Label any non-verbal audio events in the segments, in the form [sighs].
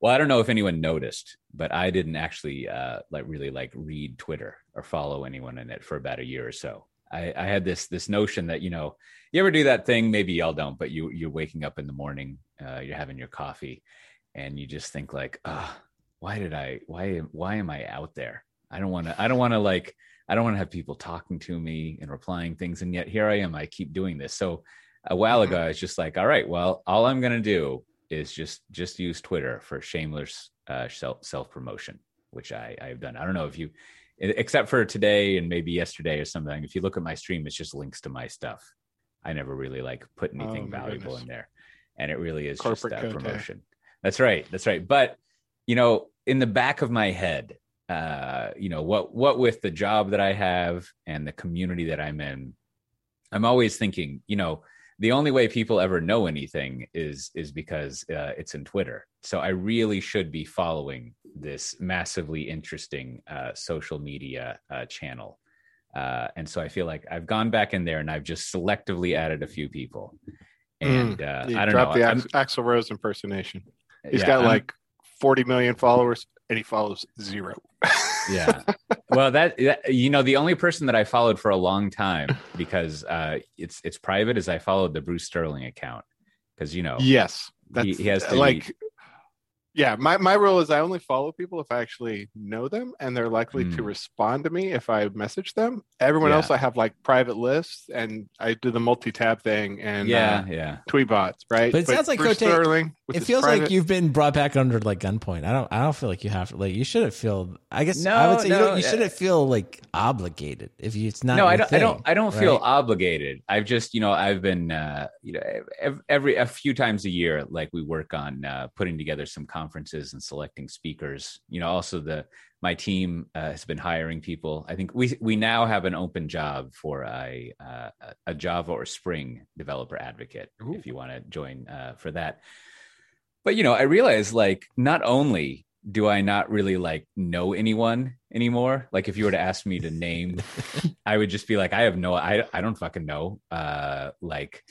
Well, I don't know if anyone noticed, but I didn't actually uh, like really like read Twitter or follow anyone in it for about a year or so. I, I had this this notion that you know you ever do that thing maybe y'all don't but you you're waking up in the morning uh, you're having your coffee and you just think like ah oh, why did i why why am i out there i don't want to i don't want to like i don't want to have people talking to me and replying things and yet here i am i keep doing this so a while mm-hmm. ago i was just like all right well all i'm going to do is just just use twitter for shameless uh, self self promotion which i i've done i don't know if you except for today and maybe yesterday or something if you look at my stream it's just links to my stuff I never really like put anything oh, valuable goodness. in there. And it really is Corporate just that promotion. That's right. That's right. But you know, in the back of my head, uh, you know, what what with the job that I have and the community that I'm in, I'm always thinking, you know, the only way people ever know anything is is because uh, it's in Twitter. So I really should be following this massively interesting uh, social media uh, channel uh, and so I feel like I've gone back in there and I've just selectively added a few people. And mm, uh, I don't know. the Ax- Axl Rose impersonation. He's yeah, got I'm, like 40 million followers and he follows zero. [laughs] yeah. Well, that, that, you know, the only person that I followed for a long time because uh, it's it's private is I followed the Bruce Sterling account because you know. Yes, he, he, has to like. Be, yeah my, my rule is i only follow people if i actually know them and they're likely mm. to hmm. respond to me if i message them everyone yeah. else i have like private lists and i do the multi-tab thing and yeah uh, yeah tweet bots right but it but sounds like Sterling, it feels private... like you've been brought back under like gunpoint i don't i don't feel like you have to like you shouldn't feel i guess no, i would say no, you, you shouldn't feel like obligated if you it's not no i don't thing, i don't i don't right? feel obligated i've just you know i've been uh you know every a few times a year like we work on uh putting together some conferences conferences and selecting speakers. You know, also the my team uh, has been hiring people. I think we we now have an open job for a uh, a Java or Spring developer advocate. Ooh. If you want to join uh, for that, but you know, I realize like not only do I not really like know anyone anymore. Like if you were to ask me to name, [laughs] I would just be like, I have no, I I don't fucking know. Uh, like,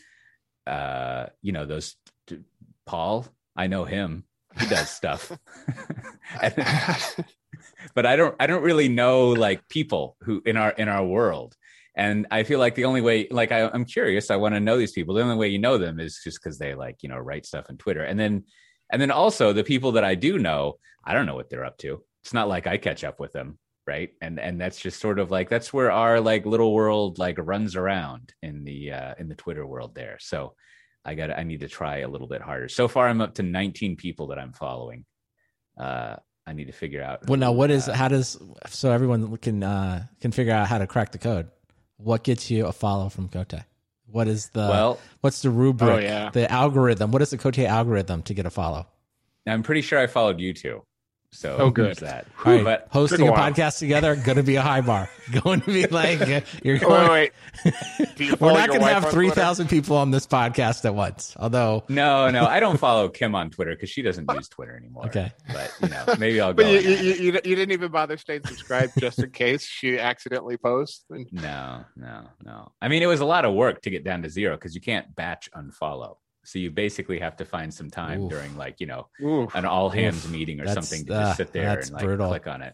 uh, you know those Paul. I know him he does stuff. [laughs] [laughs] but I don't I don't really know like people who in our in our world. And I feel like the only way, like I, am curious, I want to know these people. The only way you know them is just because they like, you know, write stuff on Twitter. And then and then also the people that I do know, I don't know what they're up to. It's not like I catch up with them, right? And and that's just sort of like that's where our like little world like runs around in the uh in the Twitter world there. So I got I need to try a little bit harder. So far, I'm up to 19 people that I'm following. Uh, I need to figure out. Well, now what is uh, how does so everyone can uh, can figure out how to crack the code? What gets you a follow from Cote? What is the well? What's the rubric? Oh, yeah. The algorithm. What is the Cote algorithm to get a follow? I'm pretty sure I followed you too. So oh, good. That. Right. But hosting a, a podcast together going to be a high bar. [laughs] Going to be like uh, you're going. Wait, [laughs] wait. We're not going to have three thousand people on this podcast at once. Although no, no, I don't [laughs] follow Kim on Twitter because she doesn't use Twitter anymore. Okay, but you know, maybe I'll go. But you, you, you, you, didn't even bother staying subscribed just in case she accidentally posts. No, no, no. I mean, it was a lot of work to get down to zero because you can't batch unfollow. So you basically have to find some time Oof. during like, you know, Oof. an all hands Oof. meeting or that's, something to just sit there and like brutal. click on it.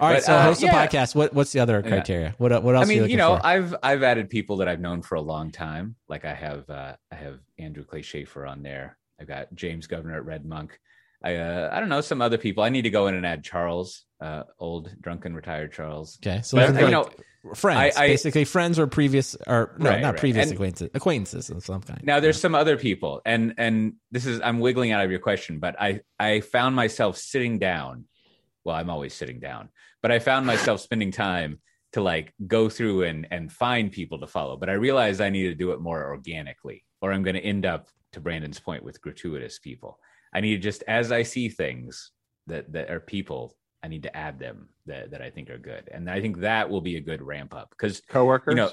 All right, but, so uh, host a yeah. podcast. What what's the other criteria? Yeah. What what else? I mean, you, know, for? I've I've added people that I've known for a long time. Like I have uh, I have Andrew Clay Shafer on there. I've got James Governor at Red Monk. I uh, I don't know some other people. I need to go in and add Charles, uh, old drunken retired Charles. Okay, so but, you know, friends, I, I, basically friends or previous or no, right, not right. previous and, acquaintances, acquaintances of some kind. Now there's some other people, and and this is I'm wiggling out of your question, but I I found myself sitting down. Well, I'm always sitting down, but I found myself [laughs] spending time to like go through and and find people to follow. But I realized I need to do it more organically, or I'm going to end up to Brandon's point with gratuitous people. I need to just as I see things that that are people I need to add them that, that I think are good. And I think that will be a good ramp up because coworkers, you know,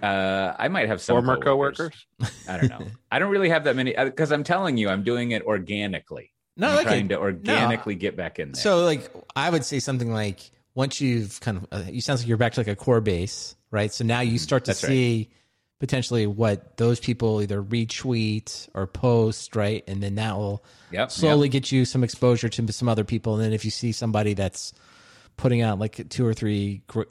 uh, I might have some former coworkers. coworkers. I don't know. I don't really have that many because uh, I'm telling you, I'm doing it organically. No, I'm trying to organically no. get back in there. So, like, I would say something like once you've kind of, uh, you sounds like you're back to like a core base, right? So now you mm-hmm. start to That's see right. Potentially what those people either retweet or post, right? And then that will yep, slowly yep. get you some exposure to some other people. And then if you see somebody that's putting out like two or three gr-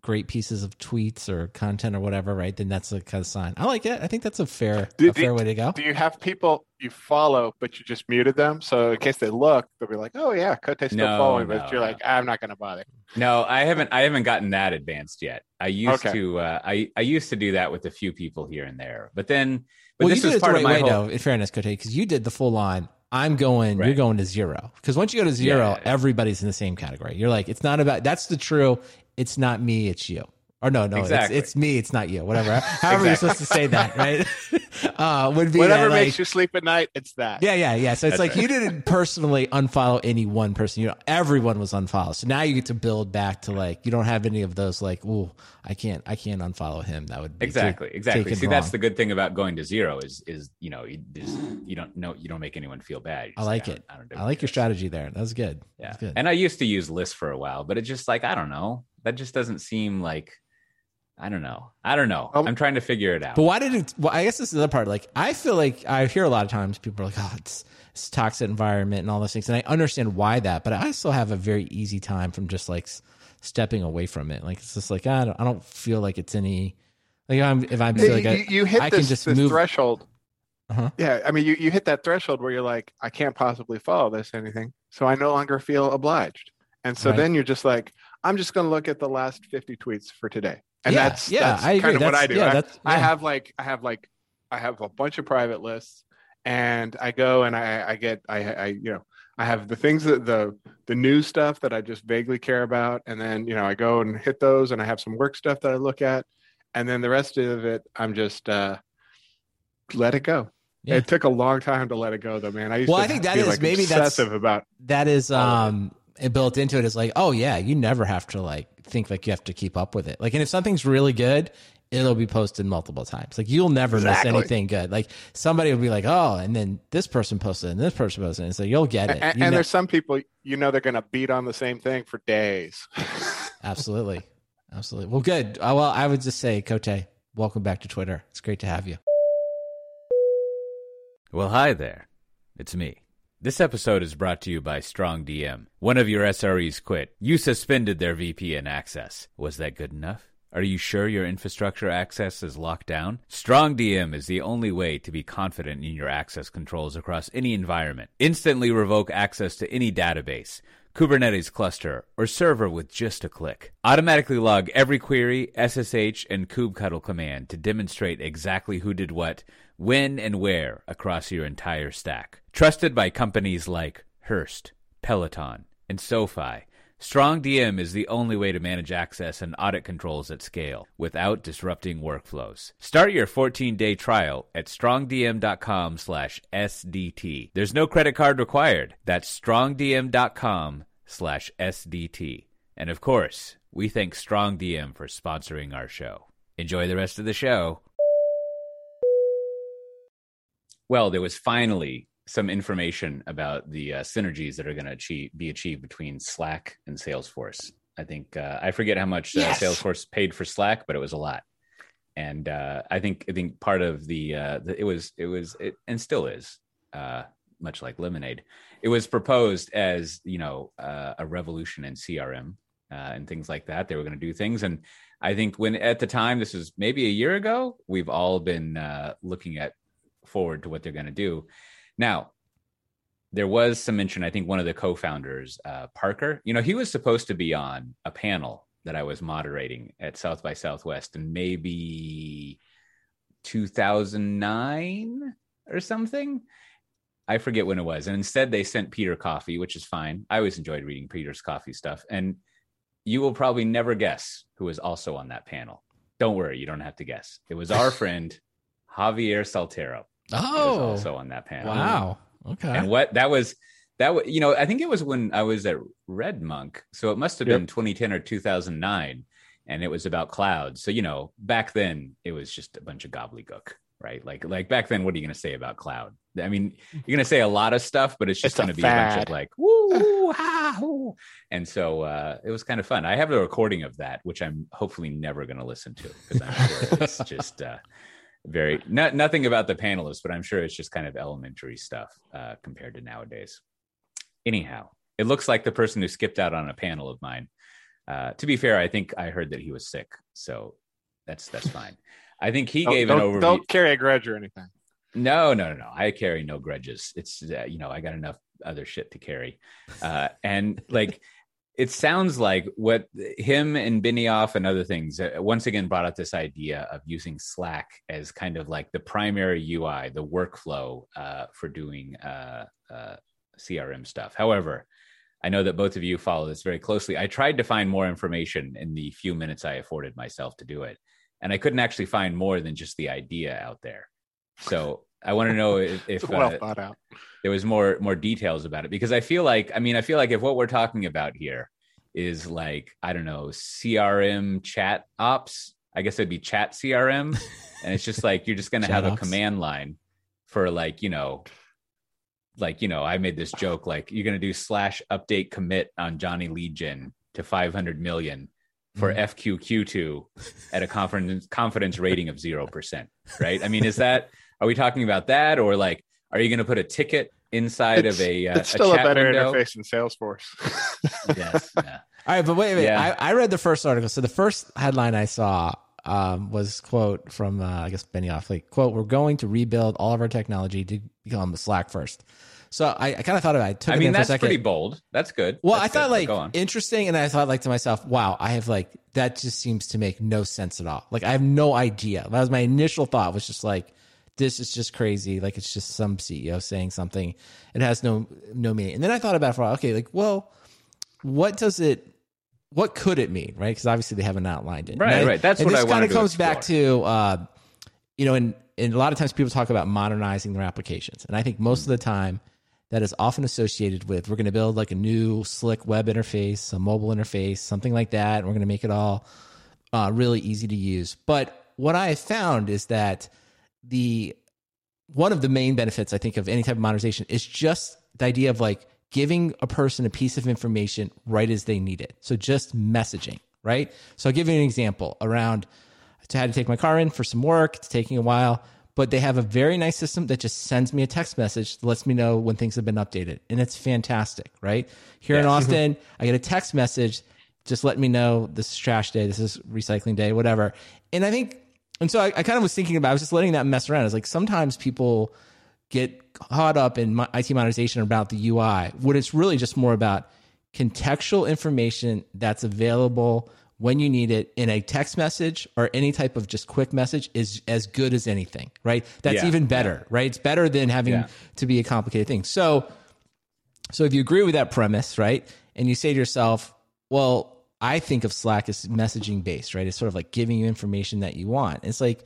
great pieces of tweets or content or whatever, right? Then that's a kind of sign. I like it. I think that's a fair, do, a fair way to go. Do you have people you follow, but you just muted them? So in case they look, they'll be like, "Oh yeah, Cote's still no, following," no, but you're no. like, "I'm not going to bother." No, I haven't. I haven't gotten that advanced yet. I used okay. to. Uh, I I used to do that with a few people here and there, but then. But well, this you did it the right way, whole... though. In fairness, Cote, because you did the full line. I'm going, right. you're going to zero. Because once you go to zero, yeah, yeah, yeah. everybody's in the same category. You're like, it's not about, that's the true, it's not me, it's you. Or no, no, exactly. it's, it's me, it's not you. Whatever. However exactly. you're supposed to say that, right? [laughs] uh, would be whatever that, makes like, you sleep at night. It's that. Yeah, yeah, yeah. So it's That's like right. you didn't personally unfollow any one person. You know, everyone was unfollowed. So now you get to build back to like you don't have any of those like, oh, I can't, I can't unfollow him. That would exactly, take, exactly. See, wrong. that's the good thing about going to zero is is you know you just, you don't know you don't make anyone feel bad. I like it. I, don't, I, don't I like your strategy there. That's good. Yeah, That's good. And I used to use lists for a while, but it just like I don't know. That just doesn't seem like I don't know. I don't know. Um, I'm trying to figure it out. But why did it? Well, I guess this is the other part. Like, I feel like I hear a lot of times people are like, "Oh, it's, it's toxic environment and all those things," and I understand why that. But I still have a very easy time from just like stepping away from it. Like, it's just like I don't, I don't feel like it's any. Like, I'm, if I'm feel like you, I, you hit I this, can just this move. threshold. Uh-huh. Yeah, I mean, you, you hit that threshold where you're like, I can't possibly follow this anything, so I no longer feel obliged. And so right. then you're just like, I'm just going to look at the last 50 tweets for today and yeah, that's yeah, that's I kind of what I do. Yeah, I, yeah. I, have like I have like I have a bunch of private lists, and I go and I I get I I you know I have the things that the the news stuff that I just vaguely care about, and then you know I go and hit those, and I have some work stuff that I look at, and then the rest of it I'm just uh let it go. Yeah. It took a long time to let it go, though, man. I used well, to I think that is like maybe obsessive that's, about that is um it built into it is like, oh yeah, you never have to like think like you have to keep up with it. Like, and if something's really good, it'll be posted multiple times. Like you'll never exactly. miss anything good. Like somebody will be like, oh, and then this person posted and this person posted, and so you'll get it. And, and there's some people you know they're going to beat on the same thing for days. [laughs] Absolutely, absolutely. Well, good. Uh, well, I would just say, Cote, welcome back to Twitter. It's great to have you. Well, hi there. It's me. This episode is brought to you by StrongDM. One of your SREs quit. You suspended their VPN access. Was that good enough? Are you sure your infrastructure access is locked down? StrongDM is the only way to be confident in your access controls across any environment. Instantly revoke access to any database. Kubernetes cluster, or server with just a click. Automatically log every query, SSH, and kubectl command to demonstrate exactly who did what, when, and where across your entire stack. Trusted by companies like Hearst, Peloton, and SoFi, StrongDM is the only way to manage access and audit controls at scale without disrupting workflows. Start your 14-day trial at strongdm.com/sdt. There's no credit card required. That's strongdm.com/sdt. And of course, we thank StrongDM for sponsoring our show. Enjoy the rest of the show. Well, there was finally some information about the uh, synergies that are going to achieve be achieved between Slack and Salesforce. I think uh, I forget how much uh, yes. Salesforce paid for Slack, but it was a lot. And uh, I think I think part of the, uh, the it was it was it, and still is uh, much like Lemonade. It was proposed as you know a revolution in CRM and things like that. They were going to do things, and I think when at the time this was maybe a year ago, we've all been looking at forward to what they're going to do now, there was some mention, I think one of the co founders, uh, Parker, you know, he was supposed to be on a panel that I was moderating at South by Southwest in maybe 2009 or something. I forget when it was. And instead, they sent Peter Coffee, which is fine. I always enjoyed reading Peter's coffee stuff. And you will probably never guess who was also on that panel. Don't worry, you don't have to guess. It was our [laughs] friend Javier Soltero. Oh, also on that panel. Wow. Okay. And what that was that was you know I think it was when I was at Red Monk, so it must have yep. been 2010 or 2009, and it was about clouds. So you know back then it was just a bunch of gobbledygook, right? Like like back then, what are you going to say about cloud? I mean, you're going to say a lot of stuff, but it's just going to be fad. a bunch of like woo [laughs] ha woo. And so uh, it was kind of fun. I have a recording of that, which I'm hopefully never going to listen to because I'm sure it's [laughs] just. Uh, very not, nothing about the panelists, but I'm sure it's just kind of elementary stuff uh, compared to nowadays. Anyhow, it looks like the person who skipped out on a panel of mine. Uh, to be fair, I think I heard that he was sick, so that's that's fine. I think he gave an overview. Don't carry a grudge or anything. No, no, no, no. I carry no grudges. It's uh, you know I got enough other shit to carry, uh, and like it sounds like what him and Benioff and other things uh, once again brought up this idea of using Slack as kind of like the primary UI, the workflow uh, for doing uh, uh CRM stuff. However, I know that both of you follow this very closely. I tried to find more information in the few minutes I afforded myself to do it, and I couldn't actually find more than just the idea out there. So I want to know if, [laughs] if well uh, thought out. there was more more details about it because I feel like I mean I feel like if what we're talking about here is like I don't know CRM chat ops, I guess it'd be chat CRM, [laughs] and it's just like you're just going to have ops. a command line for like you know like you know I made this joke like you're going to do slash update commit on Johnny Legion to 500 million for mm. FQQ2 at a confidence confidence rating of 0%, right? I mean, is that are we talking about that, or like, are you going to put a ticket inside it's, of a? Uh, it's still a, a better window? interface in Salesforce. [laughs] yes. Yeah. All right, but wait, wait. Yeah. I, I, read the first article. So the first headline I saw um, was quote from uh, I guess Benioff, like quote, "We're going to rebuild all of our technology to become the Slack first. So I, I kind of thought about it. I, took I mean, that's pretty bold. That's good. Well, that's I thought good. like interesting, and I thought like to myself, wow, I have like that just seems to make no sense at all. Like I have no idea. That was my initial thought. Was just like this is just crazy. Like it's just some CEO saying something. It has no no meaning. And then I thought about it for a while, okay, like, well, what does it what could it mean, right? Because obviously they haven't outlined it. Right, I, right. That's what this kind of comes back to uh, you know, and, and a lot of times people talk about modernizing their applications. And I think most mm-hmm. of the time that is often associated with we're going to build like a new slick web interface, a mobile interface, something like that. And we're going to make it all uh, really easy to use. But what I have found is that the one of the main benefits I think of any type of modernization is just the idea of like giving a person a piece of information right as they need it. So just messaging, right? So I'll give you an example around I had to take my car in for some work. It's taking a while, but they have a very nice system that just sends me a text message that lets me know when things have been updated. And it's fantastic, right? Here yeah. in [laughs] Austin, I get a text message just letting me know this is trash day, this is recycling day, whatever. And I think and so I, I kind of was thinking about, I was just letting that mess around. It's like sometimes people get caught up in IT modernization about the UI, when it's really just more about contextual information that's available when you need it in a text message or any type of just quick message is as good as anything, right? That's yeah, even better, right? It's better than having yeah. to be a complicated thing. So, so if you agree with that premise, right, and you say to yourself, well, I think of Slack as messaging based, right? It's sort of like giving you information that you want. It's like,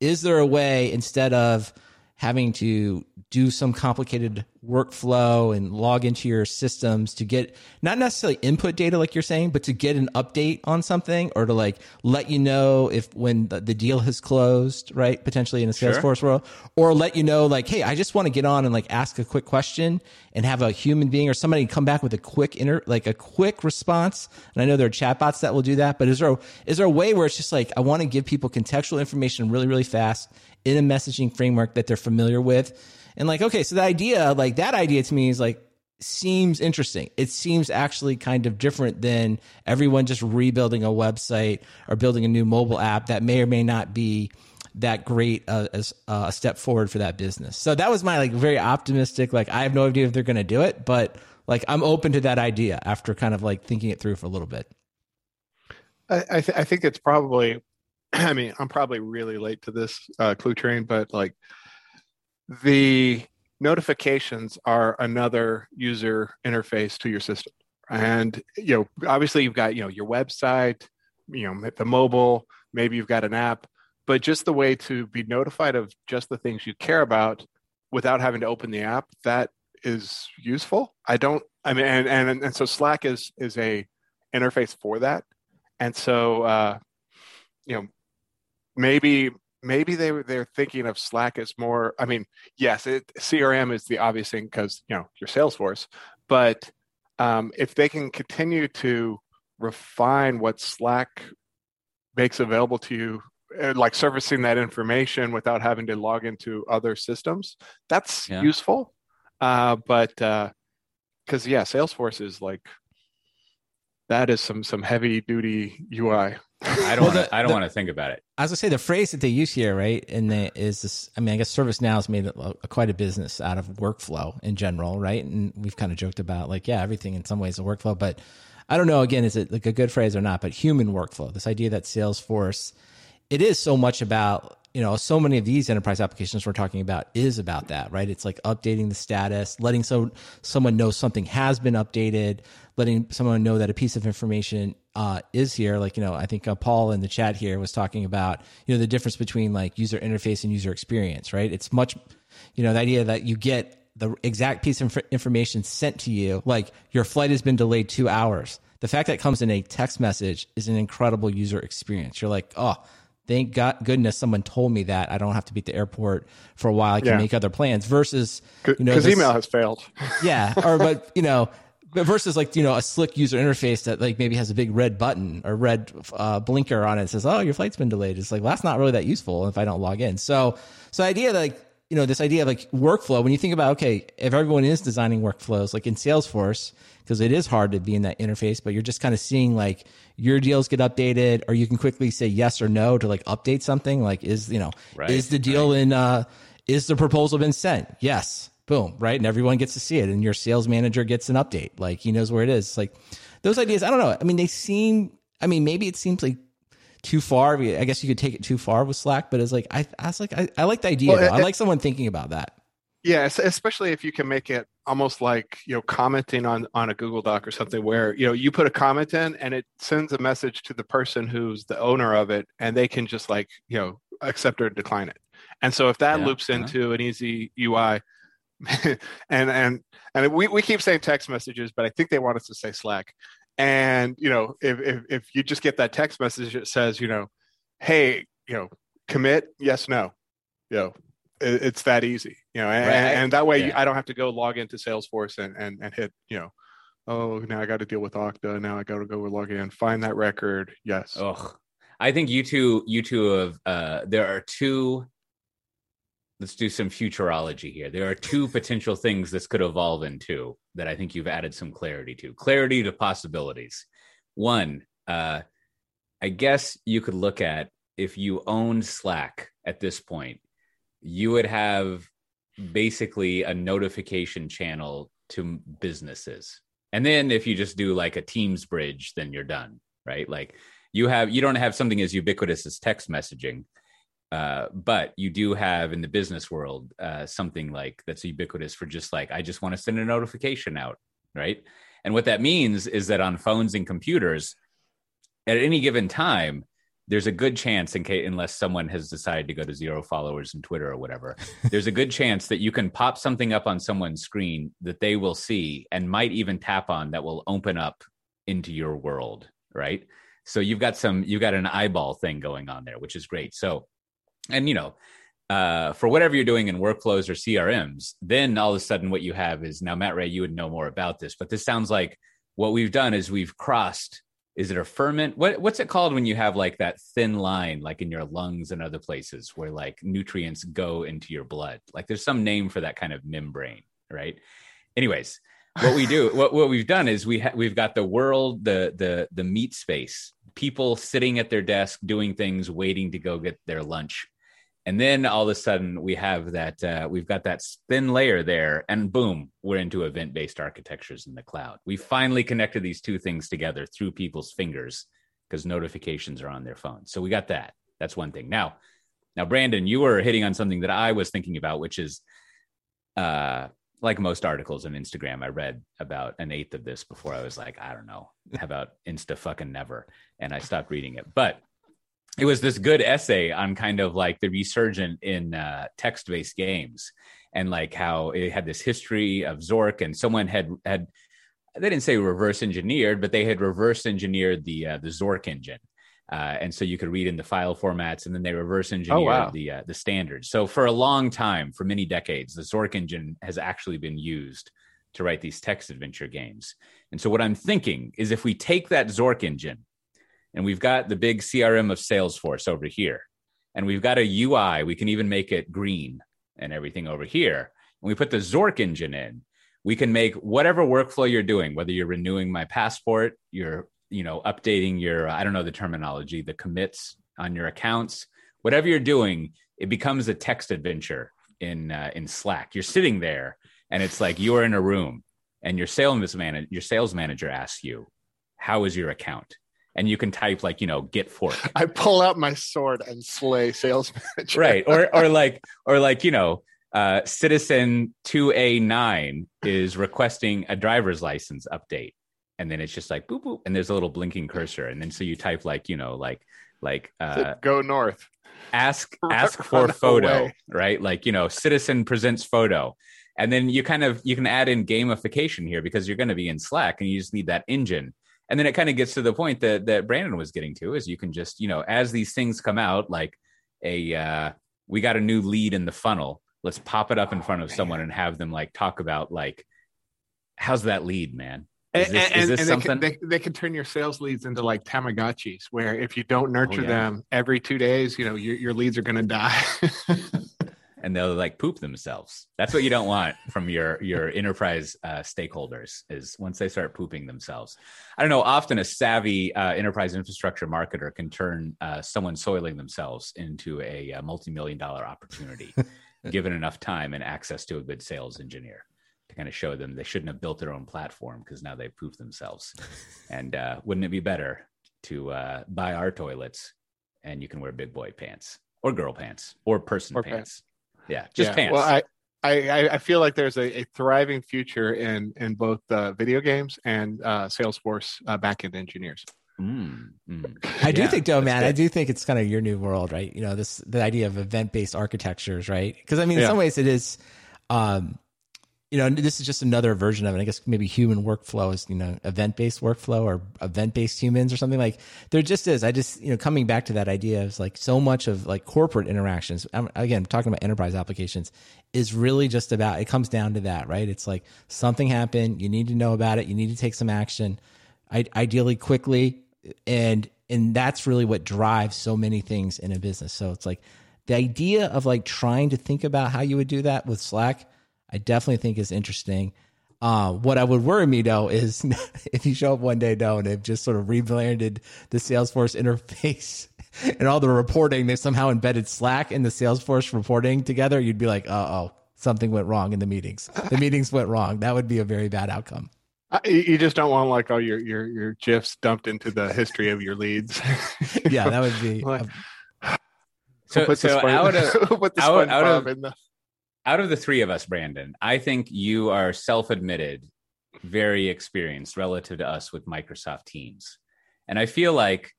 is there a way instead of having to do some complicated workflow and log into your systems to get not necessarily input data like you're saying but to get an update on something or to like let you know if when the, the deal has closed right potentially in a salesforce sure. world or let you know like hey i just want to get on and like ask a quick question and have a human being or somebody come back with a quick inter like a quick response and i know there are chatbots that will do that but is there a, is there a way where it's just like i want to give people contextual information really really fast in a messaging framework that they're familiar with. And like, okay, so the idea, like that idea to me is like, seems interesting. It seems actually kind of different than everyone just rebuilding a website or building a new mobile app that may or may not be that great uh, as uh, a step forward for that business. So that was my like very optimistic. Like I have no idea if they're going to do it, but like I'm open to that idea after kind of like thinking it through for a little bit. I, I, th- I think it's probably [clears throat] I mean, I'm probably really late to this uh, clue train, but like the notifications are another user interface to your system. And, you know, obviously you've got, you know, your website, you know, the mobile, maybe you've got an app, but just the way to be notified of just the things you care about without having to open the app, that is useful. I don't, I mean, and, and, and so Slack is, is a interface for that. And so, uh, you know, maybe maybe they they're thinking of Slack as more. I mean, yes, it, CRM is the obvious thing because you know your Salesforce, but um, if they can continue to refine what Slack makes available to you uh, like servicing that information without having to log into other systems. That's yeah. useful. Uh, but because uh, yeah, Salesforce is like that is some some heavy duty UI. I don't. wanna, I don't want to think about it. As I say, the phrase that they use here, right, and they, is this. I mean, I guess ServiceNow has made a, a, uh, quite a business out of workflow in general, right? And we've kind of joked about like, yeah, everything in some ways is a workflow, but I don't know. Again, is it like a good phrase or not? But human workflow. This idea that Salesforce, it is so much about you know, so many of these enterprise applications we're talking about is about that, right? It's like updating the status, letting so someone know something has been updated, letting someone know that a piece of information uh, is here. Like, you know, I think uh, Paul in the chat here was talking about, you know, the difference between like user interface and user experience, right? It's much, you know, the idea that you get the exact piece of information sent to you, like your flight has been delayed two hours. The fact that comes in a text message is an incredible user experience. You're like, oh, thank God goodness someone told me that I don't have to be at the airport for a while. I can yeah. make other plans versus you know because email has failed. [laughs] Yeah, or but you know. But versus like you know a slick user interface that like maybe has a big red button or red uh, blinker on it says oh your flight's been delayed it's like well, that's not really that useful if I don't log in so so the idea that like you know this idea of like workflow when you think about okay if everyone is designing workflows like in Salesforce because it is hard to be in that interface, but you're just kind of seeing like your deals get updated or you can quickly say yes or no to like update something. Like is, you know, right, is the deal right. in, uh, is the proposal been sent? Yes. Boom. Right. And everyone gets to see it and your sales manager gets an update. Like he knows where it is. Like those ideas, I don't know. I mean, they seem, I mean, maybe it seems like too far. I guess you could take it too far with Slack, but it's like, I, I was like, I, I like the idea. Well, it, I like someone thinking about that. Yeah, especially if you can make it almost like you know commenting on on a Google Doc or something where you know you put a comment in and it sends a message to the person who's the owner of it and they can just like you know accept or decline it. And so if that yeah, loops uh-huh. into an easy UI, [laughs] and and and we, we keep saying text messages, but I think they want us to say Slack. And you know if if, if you just get that text message that says you know, hey you know commit yes no, you know it's that easy you know and, right. and that way yeah. i don't have to go log into salesforce and and, and hit you know oh now i got to deal with okta now i got to go log in find that record yes oh i think you two you two have uh there are two let's do some futurology here there are two potential things this could evolve into that i think you've added some clarity to clarity to possibilities one uh i guess you could look at if you own slack at this point you would have basically a notification channel to businesses. And then if you just do like a Teams bridge, then you're done, right? Like you have you don't have something as ubiquitous as text messaging, uh, but you do have in the business world uh, something like that's ubiquitous for just like I just want to send a notification out, right? And what that means is that on phones and computers, at any given time, there's a good chance in case unless someone has decided to go to zero followers in twitter or whatever [laughs] there's a good chance that you can pop something up on someone's screen that they will see and might even tap on that will open up into your world right so you've got some you've got an eyeball thing going on there which is great so and you know uh, for whatever you're doing in workflows or crms then all of a sudden what you have is now matt ray you would know more about this but this sounds like what we've done is we've crossed is it a ferment? What what's it called when you have like that thin line like in your lungs and other places where like nutrients go into your blood? Like there's some name for that kind of membrane right? Anyways what we do what, what we've done is we ha- we've got the world the the the meat space people sitting at their desk doing things waiting to go get their lunch and then all of a sudden we have that uh, we've got that thin layer there and boom we're into event based architectures in the cloud. We finally connected these two things together through people's fingers because notifications are on their phones. So we got that. That's one thing. Now now brandon you were hitting on something that i was thinking about which is uh like most articles on instagram i read about an eighth of this before i was like i don't know how about insta fucking never and i stopped reading it. But it was this good essay on kind of like the resurgent in uh, text-based games and like how it had this history of Zork and someone had had they didn't say reverse engineered, but they had reverse engineered the uh, the Zork engine. Uh, and so you could read in the file formats, and then they reverse engineered oh, wow. the uh, the standards. So for a long time, for many decades, the Zork engine has actually been used to write these text adventure games. And so what I'm thinking is, if we take that Zork engine and we've got the big CRM of Salesforce over here. and we've got a UI. We can even make it green and everything over here. And we put the Zork engine in. We can make whatever workflow you're doing, whether you're renewing my passport, you're you know updating your I don't know the terminology, the commits on your accounts, whatever you're doing, it becomes a text adventure in uh, in Slack. You're sitting there, and it's like you are in a room, and your sales manager your sales manager asks you, "How is your account?" And you can type like you know get fork. [laughs] I pull out my sword and slay sales [laughs] manager. Right. Or [laughs] or like or like you know uh, citizen 2a9 is requesting a driver's license update. And then it's just like boop boop and there's a little blinking cursor. And then so you type like you know like like uh, go north. Ask ask for photo away. right? Like you know citizen presents photo. And then you kind of you can add in gamification here because you're going to be in slack and you just need that engine and then it kind of gets to the point that that Brandon was getting to is you can just you know as these things come out like a uh, we got a new lead in the funnel. Let's pop it up in front of oh, someone and have them like talk about like how's that lead man? Is this, and, is this and something they can, they, they, can turn your sales leads into like tamagotchis where if you don't nurture oh, yeah. them every two days you know your, your leads are going to die [laughs] and they'll like poop themselves. That's what you don't want from your your enterprise uh, stakeholders is once they start pooping themselves. I don't know. Often a savvy uh, enterprise infrastructure marketer can turn uh, someone soiling themselves into a, a uh, multi-million dollar opportunity, [laughs] given enough time and access to a good sales engineer to kind of show them they shouldn't have built their own platform because now they pooped themselves. and uh, wouldn't it be better to uh, buy our toilets and you can wear big boy pants or girl pants or person or pants. pants. Yeah, just yeah. pants. Well, I, I, I feel like there's a, a thriving future in in both uh, video games and uh, Salesforce uh, backend engineers. Mm, mm. I do yeah, think, though, man, good. I do think it's kind of your new world, right? You know, this the idea of event based architectures, right? Because I mean, in yeah. some ways, it is. Um, you know, this is just another version of it. I guess maybe human workflow is, you know, event based workflow or event based humans or something like there just is. I just, you know, coming back to that idea is like so much of like corporate interactions, I'm, again, talking about enterprise applications is really just about, it comes down to that, right? It's like something happened. You need to know about it. You need to take some action, I, ideally quickly. And, and that's really what drives so many things in a business. So it's like the idea of like trying to think about how you would do that with Slack I definitely think is interesting. Uh, what I would worry me though is [laughs] if you show up one day though and they've just sort of rebranded the Salesforce [laughs] interface and all the reporting, they somehow embedded Slack in the Salesforce reporting together, you'd be like, oh, something went wrong in the meetings. The meetings went wrong. That would be a very bad outcome. You just don't want like all your your your gifs dumped into the history of your leads. [laughs] yeah, that would be. like, so, so out of out, out of the out of the three of us, Brandon, I think you are self admitted very experienced relative to us with Microsoft Teams. And I feel like,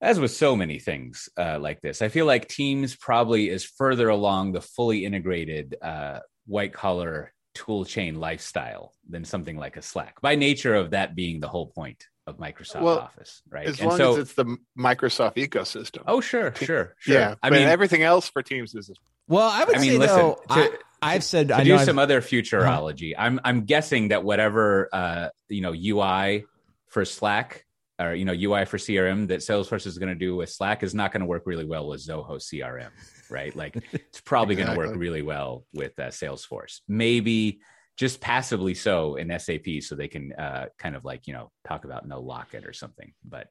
as with so many things uh, like this, I feel like Teams probably is further along the fully integrated uh, white collar tool chain lifestyle than something like a Slack by nature of that being the whole point of Microsoft well, Office, right? As and long so, as it's the Microsoft ecosystem. Oh, sure, sure, sure. Yeah, I mean, everything else for Teams is well, I would I mean, say listen, though, to, I, have said to I do some I've, other futurology. Uh-huh. I'm I'm guessing that whatever uh, you know UI for Slack or you know UI for CRM that Salesforce is going to do with Slack is not going to work really well with Zoho CRM, right? Like [laughs] it's probably exactly. going to work really well with uh, Salesforce. Maybe just passively so in SAP, so they can uh, kind of like you know talk about no locket or something. But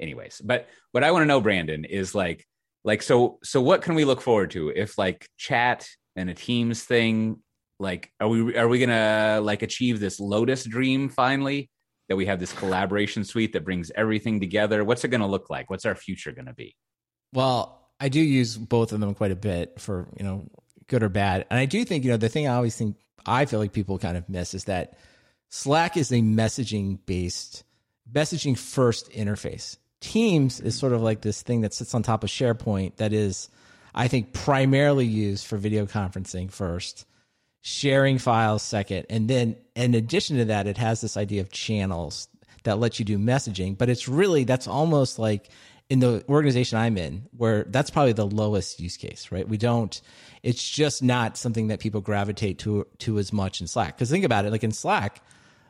anyways, but what I want to know, Brandon, is like like so so what can we look forward to? If like chat and a teams thing like are we are we gonna like achieve this lotus dream finally? That we have this collaboration suite that brings everything together? What's it gonna look like? What's our future gonna be? Well i do use both of them quite a bit for you know good or bad. And i do think you know the thing i always think i feel like people kind of miss is that slack is a messaging based messaging first interface Teams is sort of like this thing that sits on top of SharePoint that is, I think, primarily used for video conferencing first, sharing files second. And then in addition to that, it has this idea of channels that let you do messaging. But it's really, that's almost like in the organization I'm in, where that's probably the lowest use case, right? We don't, it's just not something that people gravitate to, to as much in Slack. Because think about it, like in Slack,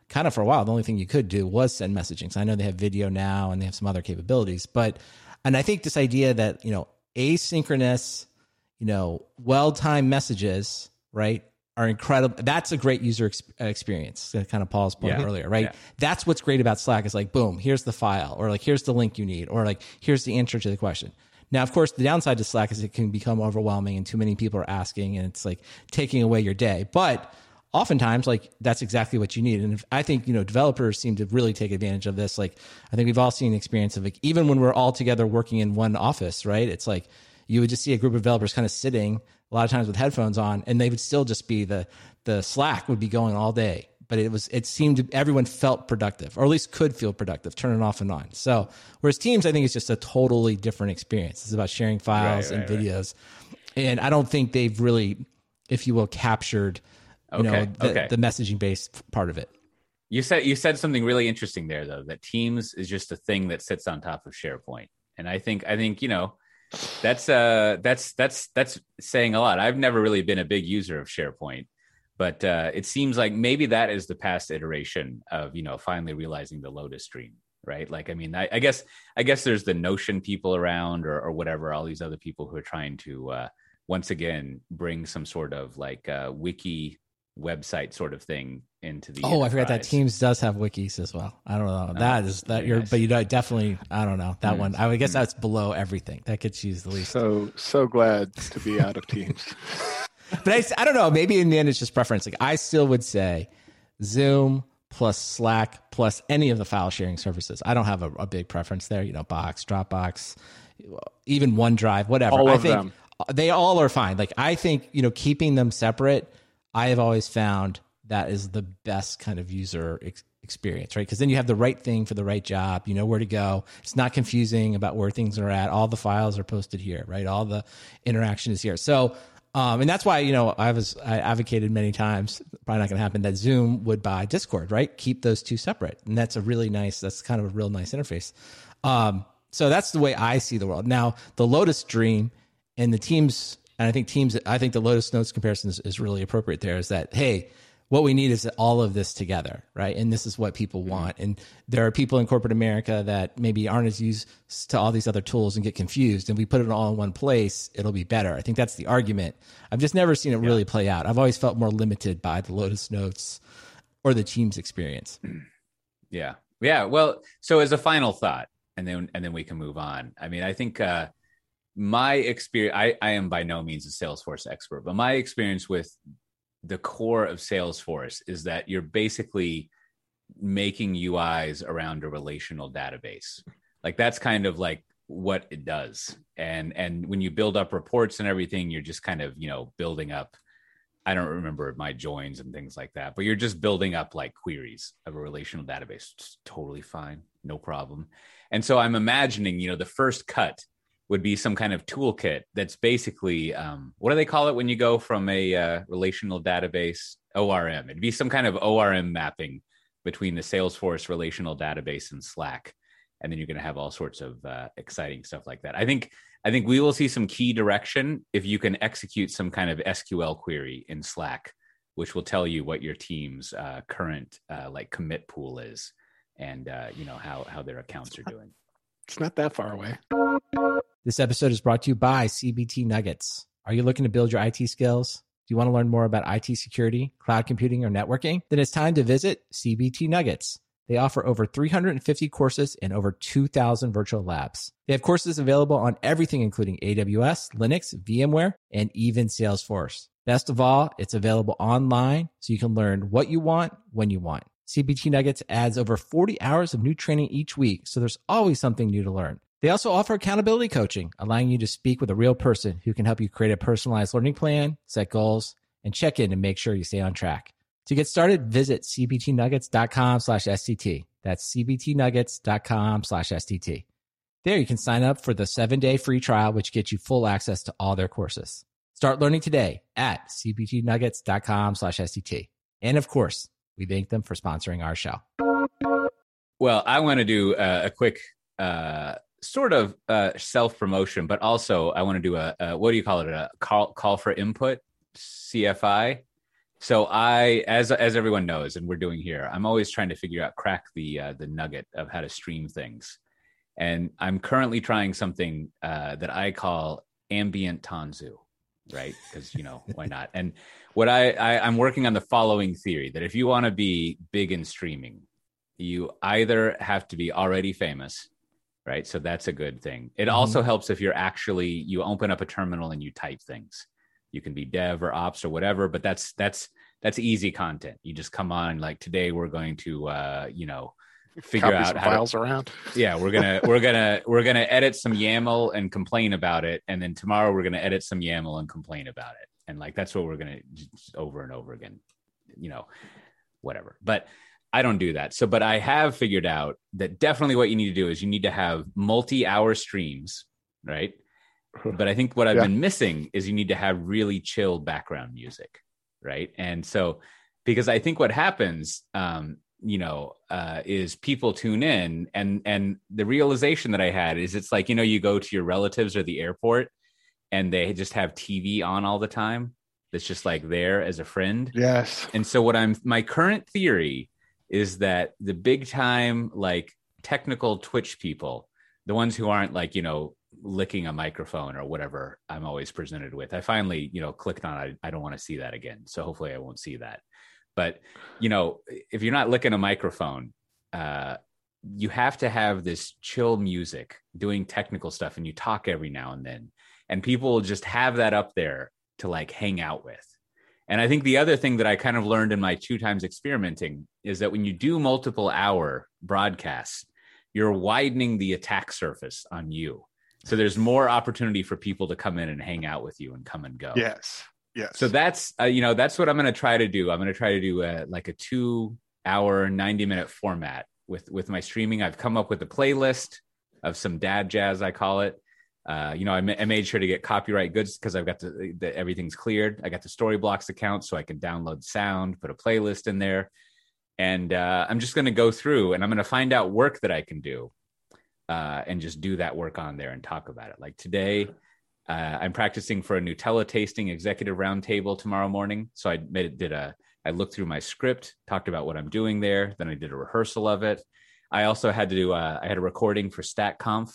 kind of for a while, the only thing you could do was send messaging. So I know they have video now and they have some other capabilities, but and I think this idea that you know asynchronous, you know, well timed messages, right? Are incredible. That's a great user ex- uh, experience. Kind of Paul's point yeah. earlier, right? Yeah. That's what's great about Slack is like, boom, here's the file, or like, here's the link you need, or like, here's the answer to the question. Now, of course, the downside to Slack is it can become overwhelming and too many people are asking and it's like taking away your day. But oftentimes, like that's exactly what you need. And if, I think, you know, developers seem to really take advantage of this. Like, I think we've all seen the experience of like, even when we're all together working in one office, right? It's like you would just see a group of developers kind of sitting a lot of times with headphones on and they would still just be the, the Slack would be going all day but it was it seemed everyone felt productive or at least could feel productive turning off and on so whereas teams i think is just a totally different experience it's about sharing files right, right, and videos right. and i don't think they've really if you will captured you okay, know the, okay. the messaging based part of it. You said you said something really interesting there though that teams is just a thing that sits on top of sharepoint. And i think i think you know that's uh that's that's that's saying a lot. I've never really been a big user of sharepoint but uh, it seems like maybe that is the past iteration of you know finally realizing the lotus dream right? Like i mean i, I guess i guess there's the notion people around or, or whatever all these other people who are trying to uh, once again bring some sort of like uh, wiki website sort of thing into the oh enterprise. i forgot that teams does have wikis as well i don't know oh, that is that you're nice. but you know, definitely i don't know that mm. one i would guess mm. that's below everything that gets used the least so so glad to be out of teams [laughs] [laughs] but I, I don't know. Maybe in the end, it's just preference. Like I still would say Zoom plus Slack plus any of the file sharing services. I don't have a, a big preference there. You know, Box, Dropbox, even OneDrive, whatever. All of I think them. they all are fine. Like I think you know, keeping them separate. I have always found that is the best kind of user ex- experience, right? Because then you have the right thing for the right job. You know where to go. It's not confusing about where things are at. All the files are posted here, right? All the interaction is here. So um, and that's why, you know, I was, I advocated many times, probably not going to happen, that Zoom would buy Discord, right? Keep those two separate. And that's a really nice, that's kind of a real nice interface. Um, so that's the way I see the world. Now, the Lotus Dream and the teams, and I think teams, I think the Lotus Notes comparison is, is really appropriate there is that, hey, what we need is all of this together, right? And this is what people mm-hmm. want. And there are people in corporate America that maybe aren't as used to all these other tools and get confused. And we put it all in one place, it'll be better. I think that's the argument. I've just never seen it yeah. really play out. I've always felt more limited by the Lotus Notes or the Teams experience. Yeah. Yeah. Well, so as a final thought, and then and then we can move on. I mean, I think uh my experience I, I am by no means a salesforce expert but my experience with the core of Salesforce is that you're basically making UIs around a relational database. Like that's kind of like what it does. And and when you build up reports and everything, you're just kind of, you know, building up I don't remember my joins and things like that, but you're just building up like queries of a relational database. It's totally fine, no problem. And so I'm imagining, you know, the first cut would be some kind of toolkit that's basically um, what do they call it when you go from a uh, relational database ORM? It'd be some kind of ORM mapping between the Salesforce relational database and Slack, and then you're going to have all sorts of uh, exciting stuff like that. I think I think we will see some key direction if you can execute some kind of SQL query in Slack, which will tell you what your team's uh, current uh, like commit pool is, and uh, you know how how their accounts are doing. It's not that far away. This episode is brought to you by CBT Nuggets. Are you looking to build your IT skills? Do you want to learn more about IT security, cloud computing, or networking? Then it's time to visit CBT Nuggets. They offer over 350 courses and over 2,000 virtual labs. They have courses available on everything, including AWS, Linux, VMware, and even Salesforce. Best of all, it's available online so you can learn what you want when you want. CBT Nuggets adds over 40 hours of new training each week, so there's always something new to learn. They also offer accountability coaching, allowing you to speak with a real person who can help you create a personalized learning plan, set goals, and check in to make sure you stay on track. To get started, visit cbtnuggets.com slash SDT. That's cbtnuggets.com slash SDT. There you can sign up for the seven day free trial, which gets you full access to all their courses. Start learning today at cbtnuggets.com slash SDT. And of course, we thank them for sponsoring our show. Well, I want to do a, a quick uh, sort of uh, self promotion, but also I want to do a, a, what do you call it? A call call for input, CFI. So I, as as everyone knows, and we're doing here, I'm always trying to figure out crack the uh, the nugget of how to stream things. and I'm currently trying something uh, that I call ambient Tanzu, right? Because you know why not? And what I, I I'm working on the following theory that if you want to be big in streaming, you either have to be already famous, right? So that's a good thing. It mm-hmm. also helps if you're actually you open up a terminal and you type things. You can be dev or ops or whatever, but that's that's that's easy content. You just come on like today we're going to uh, you know figure Copy out how files to, around. Yeah, we're gonna [laughs] we're gonna we're gonna edit some YAML and complain about it, and then tomorrow we're gonna edit some YAML and complain about it, and like that's what we're gonna over and over again, you know, whatever. But I don't do that. So, but I have figured out that definitely what you need to do is you need to have multi-hour streams, right? [laughs] But I think what I've yeah. been missing is you need to have really chill background music, right? And so, because I think what happens um, you know uh, is people tune in and and the realization that i had is it's like you know you go to your relatives or the airport and they just have tv on all the time that's just like there as a friend yes and so what i'm my current theory is that the big time like technical twitch people the ones who aren't like you know licking a microphone or whatever i'm always presented with i finally you know clicked on i, I don't want to see that again. So hopefully i won't see that. But you know, if you're not licking a microphone, uh, you have to have this chill music doing technical stuff, and you talk every now and then, and people just have that up there to like hang out with. And I think the other thing that I kind of learned in my two times experimenting is that when you do multiple hour broadcasts, you're widening the attack surface on you. So there's more opportunity for people to come in and hang out with you and come and go. Yes. Yes. So that's uh, you know that's what I'm going to try to do. I'm going to try to do a, like a two hour, 90 minute format with with my streaming. I've come up with a playlist of some dad jazz, I call it. Uh, you know, I, ma- I, made sure to get copyright goods because I've got the, the, everything's cleared. I got the Storyblocks account, so I can download sound, put a playlist in there, and uh, I'm just going to go through and I'm going to find out work that I can do, uh, and just do that work on there and talk about it. Like today, uh, I'm practicing for a Nutella tasting executive roundtable tomorrow morning. So I made, it did a I looked through my script, talked about what I'm doing there. Then I did a rehearsal of it. I also had to do uh, I had a recording for StatConf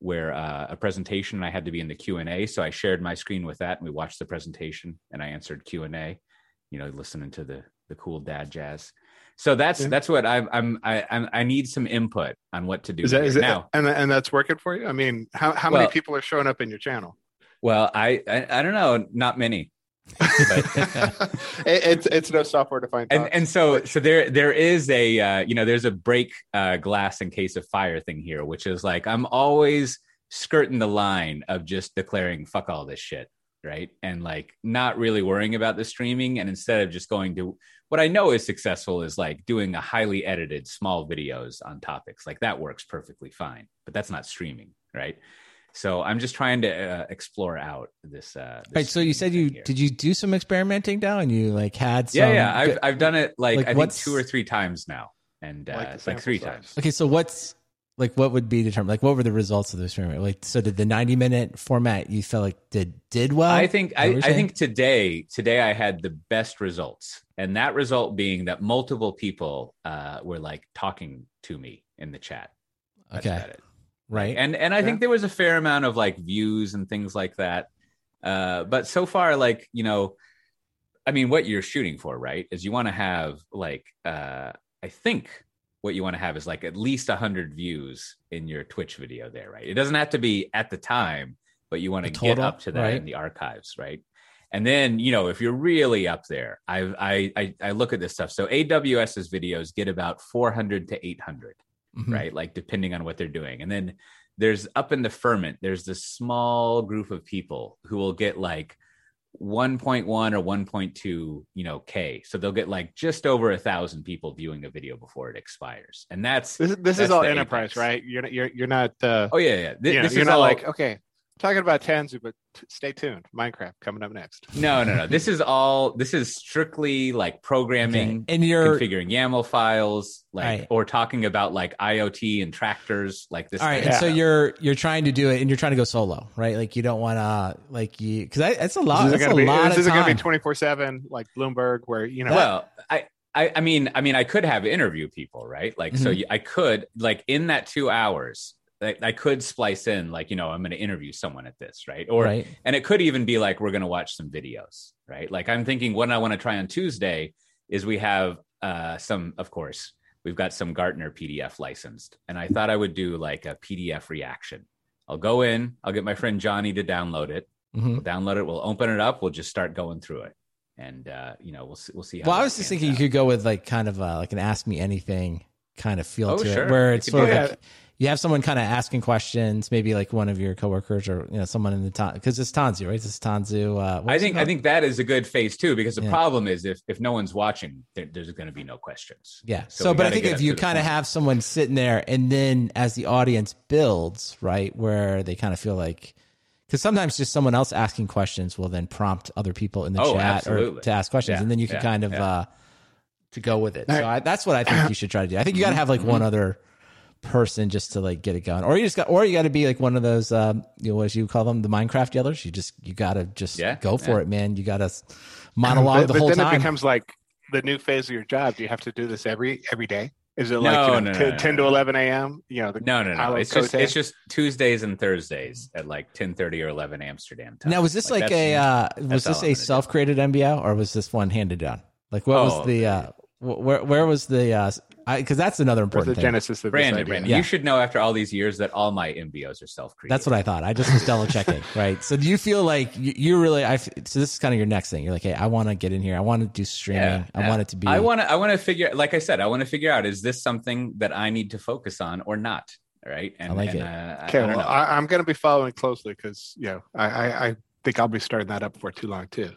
where uh, a presentation I had to be in the Q and A. So I shared my screen with that, and we watched the presentation, and I answered Q and A. You know, listening to the the cool dad jazz. So that's yeah. that's what I'm I'm I I'm, I need some input on what to do is that, is now. It, and and that's working for you. I mean, how how well, many people are showing up in your channel? Well, I, I, I don't know, not many. [laughs] it, it's it's no software defined. And and so so there there is a uh, you know there's a break uh, glass in case of fire thing here, which is like I'm always skirting the line of just declaring fuck all this shit, right? And like not really worrying about the streaming, and instead of just going to what I know is successful is like doing a highly edited small videos on topics like that works perfectly fine, but that's not streaming, right? So I'm just trying to uh, explore out this. Uh, this right. So you said you here. did you do some experimenting now, and you like had some. Yeah, yeah. I've I've done it like, like I think two or three times now, and uh, like, like three size. times. Okay, so what's like what would be determined? Like what were the results of the experiment? Like so, did the 90 minute format you felt like did did well? I think I, I think today today I had the best results, and that result being that multiple people uh, were like talking to me in the chat. That's okay right and and i yeah. think there was a fair amount of like views and things like that uh but so far like you know i mean what you're shooting for right is you want to have like uh i think what you want to have is like at least 100 views in your twitch video there right it doesn't have to be at the time but you want to get up to that right? in the archives right and then you know if you're really up there I, I i i look at this stuff so aws's videos get about 400 to 800 mm-hmm. right? Like depending on what they're doing. And then there's up in the ferment, there's this small group of people who will get like 1.1 or 1.2, you know, K. So they'll get like just over a thousand people viewing a video before it expires. And that's this, this that's is all enterprise, right? You're not, you're, you're not, uh, oh yeah, yeah. Th- you know, you're not all, like, okay, talking about Tanzu, but t- stay tuned. Minecraft coming up next. No, no, no. this is all. This is strictly like programming okay. and you're configuring YAML files, like right. or talking about like IoT and tractors, like this. All right, and so you're you're trying to do it, and you're trying to go solo, right? Like you don't want to like you because that's a lot. That's a be, lot. This is going to be twenty four seven like Bloomberg, where you know. Well, I. I, I mean, I mean, I could have interview people, right? Like, mm-hmm. so I could, like, in that two hours, I, I could splice in like you know I'm going to interview someone at this right or right. and it could even be like we're going to watch some videos right like I'm thinking what I want to try on Tuesday is we have uh, some of course we've got some Gartner PDF licensed and I thought I would do like a PDF reaction. I'll go in, I'll get my friend Johnny to download it. Mm-hmm. We'll download it, we'll open it up, we'll just start going through it and uh, you know we'll see, we'll see. well, I was just thinking out. you could go with like kind of uh, like an ask me anything kind of feel oh, to sure. it, where it's sort of like you have someone kind of asking questions, maybe like one of your coworkers or you know someone in the ton because it's Tanzu, right? This is Tanzu. Uh, I think I think that is a good phase too because the yeah. problem is if if no one's watching, there, there's going to be no questions. Yeah. So, so but I think if you kind of have someone sitting there and then as the audience builds, right, where they kind of feel like because sometimes just someone else asking questions will then prompt other people in the oh, chat absolutely. or to ask questions, yeah, and then you can yeah, kind of yeah. uh, to go with it. So I, that's what I think you should try to do. I think you got to have like mm-hmm. one other person just to like get it going, or you just got, or you got to be like one of those, um, you know, what you call them, the Minecraft yellers. You just you got to just go for it, man. You got to [clears throat] monologue but, the whole but then time. It becomes like the new phase of your job. Do you have to do this every every day? Is it like no, you know, no, no, 10 to 11 a.m.? You know, the, no, no, no. It's just, it's just Tuesdays and Thursdays at like 10 30 or 11 Amsterdam time. Now, was this like, like a, uh, was this a self created MBO or was this one handed down? Like, what oh, was the, uh, where, where was the, uh, because that's another important the thing. genesis of Brandon, Brandon, yeah. you should know after all these years that all my MBOs are self-created. That's what I thought. I just was double checking, [laughs] right? So do you feel like you, you really? I so this is kind of your next thing. You're like, hey, I want to get in here. I want to do streaming. Yeah, I want it to be. I want to. I want to figure. Like I said, I want to figure out is this something that I need to focus on or not? Right. And, I like and, it. Uh, okay. I, well, I, am going to be following closely because you know I, I, I think I'll be starting that up for too long too.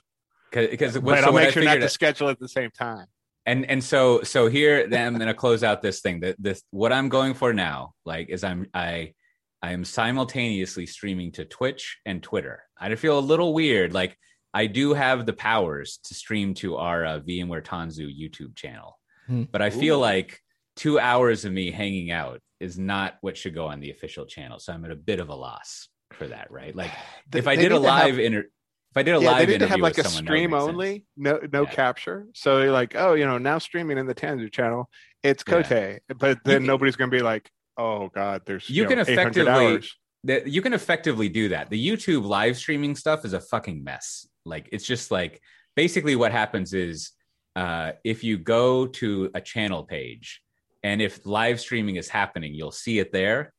Because but so I'll make sure not to schedule at the same time and and so so here then i'm gonna close out this thing. That this what i'm going for now like is i'm i i am simultaneously streaming to twitch and twitter. I feel a little weird like i do have the powers to stream to our uh, vmware tanzu youtube channel. Hmm. but i feel like two hours of me hanging out is not what should go on the official channel. So i'm at a bit of a loss for that right? Like if i did a live have- inter if I did a yeah, live they need to have like a someone, stream only, no no yeah. capture. So you're like, oh, you know, now streaming in the Tanzu channel, it's Cote, yeah. but then nobody's going to be like, oh god, there's you, you can know, effectively that you can effectively do that. The YouTube live streaming stuff is a fucking mess. Like it's just like basically what happens is uh, if you go to a channel page and if live streaming is happening, you'll see it there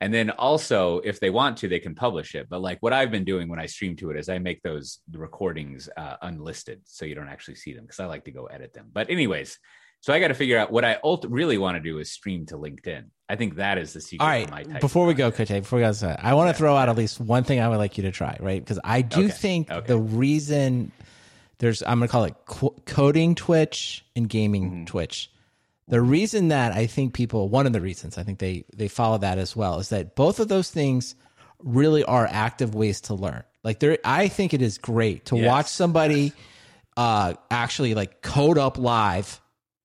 and then also if they want to they can publish it but like what i've been doing when i stream to it is i make those recordings uh, unlisted so you don't actually see them because i like to go edit them but anyways so i got to figure out what i ult- really want to do is stream to linkedin i think that is the secret all right before we go Cote, before we go i want to throw out at least one thing i would like you to try right because i do okay. think okay. the reason there's i'm going to call it coding twitch and gaming mm-hmm. twitch the reason that I think people, one of the reasons I think they they follow that as well is that both of those things really are active ways to learn. Like there, I think it is great to yes. watch somebody uh, actually like code up live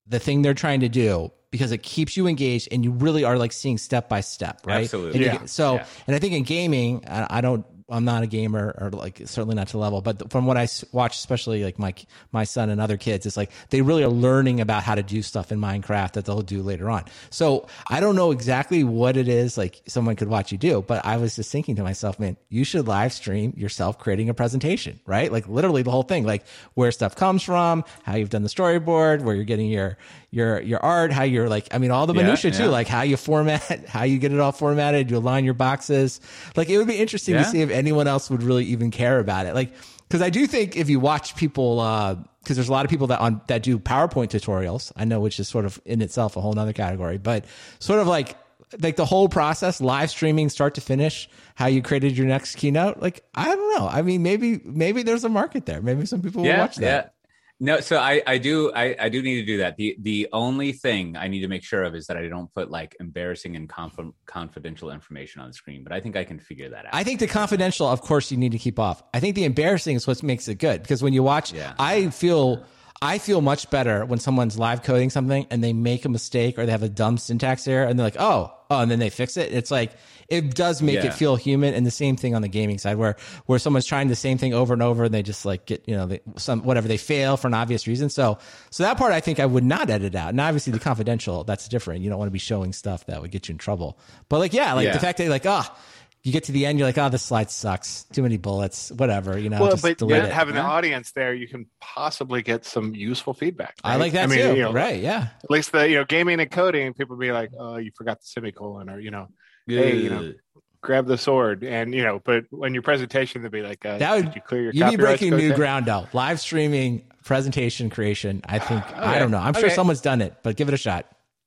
the thing they're trying to do because it keeps you engaged and you really are like seeing step by step, right? Absolutely. And yeah. so, yeah. and I think in gaming, I, I don't I'm not a gamer or like certainly not to level, but from what I watch, especially like my my son and other kids, it's like they really are learning about how to do stuff in Minecraft that they'll do later on. So I don't know exactly what it is like someone could watch you do, but I was just thinking to myself, man, you should live stream yourself creating a presentation, right? Like literally the whole thing, like where stuff comes from, how you've done the storyboard, where you're getting your your your art, how you're like, I mean, all the minutia yeah, yeah. too, like how you format, [laughs] how you get it all formatted, you align your boxes. Like it would be interesting yeah. to see if anyone else would really even care about it. Like, because I do think if you watch people, because uh, there's a lot of people that on that do PowerPoint tutorials, I know, which is sort of in itself a whole other category, but sort of like like the whole process, live streaming, start to finish, how you created your next keynote. Like I don't know. I mean, maybe maybe there's a market there. Maybe some people will watch that. Yeah. No, so I I do I I do need to do that. The the only thing I need to make sure of is that I don't put like embarrassing and conf- confidential information on the screen. But I think I can figure that out. I think the confidential, of course, you need to keep off. I think the embarrassing is what makes it good because when you watch, yeah. I feel I feel much better when someone's live coding something and they make a mistake or they have a dumb syntax error and they're like, oh, oh, and then they fix it. It's like it does make yeah. it feel human. And the same thing on the gaming side, where where someone's trying the same thing over and over and they just like get you know they, some whatever they fail for an obvious reason. So so that part I think I would not edit out. And obviously the confidential that's different. You don't want to be showing stuff that would get you in trouble. But like yeah, like yeah. the fact that like oh you get to the end, you're like, oh, this slide sucks. Too many bullets, whatever, you know. Well, but yet having an audience there, you can possibly get some useful feedback. Right? I like that I mean, too. You know, right? Yeah. At least the you know gaming and coding, people be like, oh, you forgot the semicolon, or you know, hey, you know, grab the sword, and you know. But when your presentation, they'd be like, uh, that would you clear your. You'd be breaking new there? ground though. Live streaming presentation creation. I think [sighs] okay. I don't know. I'm okay. sure someone's done it, but give it a shot.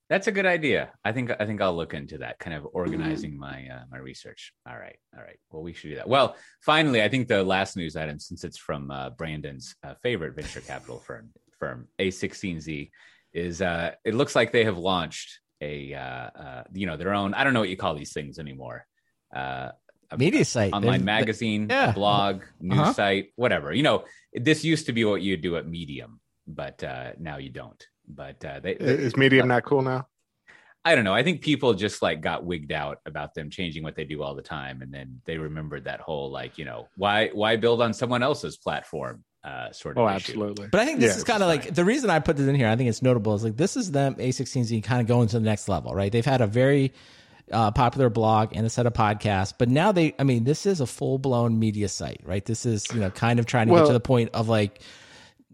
That's a good idea. I think I think I'll look into that, kind of organizing mm-hmm. my uh, my research. All right, all right. Well, we should do that. Well, finally, I think the last news item, since it's from uh, Brandon's uh, favorite venture capital firm, firm A16Z, is uh, it looks like they have launched a uh, uh, you know their own. I don't know what you call these things anymore. Uh, a, media site, online magazine, yeah. blog, news uh-huh. site, whatever. You know, this used to be what you do at Medium, but uh, now you don't. But uh, they, is Medium not cool now? I don't know. I think people just like got wigged out about them changing what they do all the time, and then they remembered that whole like you know why why build on someone else's platform uh, sort of. Oh, issue. absolutely. But I think this yeah, is kind of like the reason I put this in here. I think it's notable is like this is them A16Z kind of going to the next level, right? They've had a very uh, popular blog and a set of podcasts, but now they, I mean, this is a full blown media site, right? This is you know kind of trying to well, get to the point of like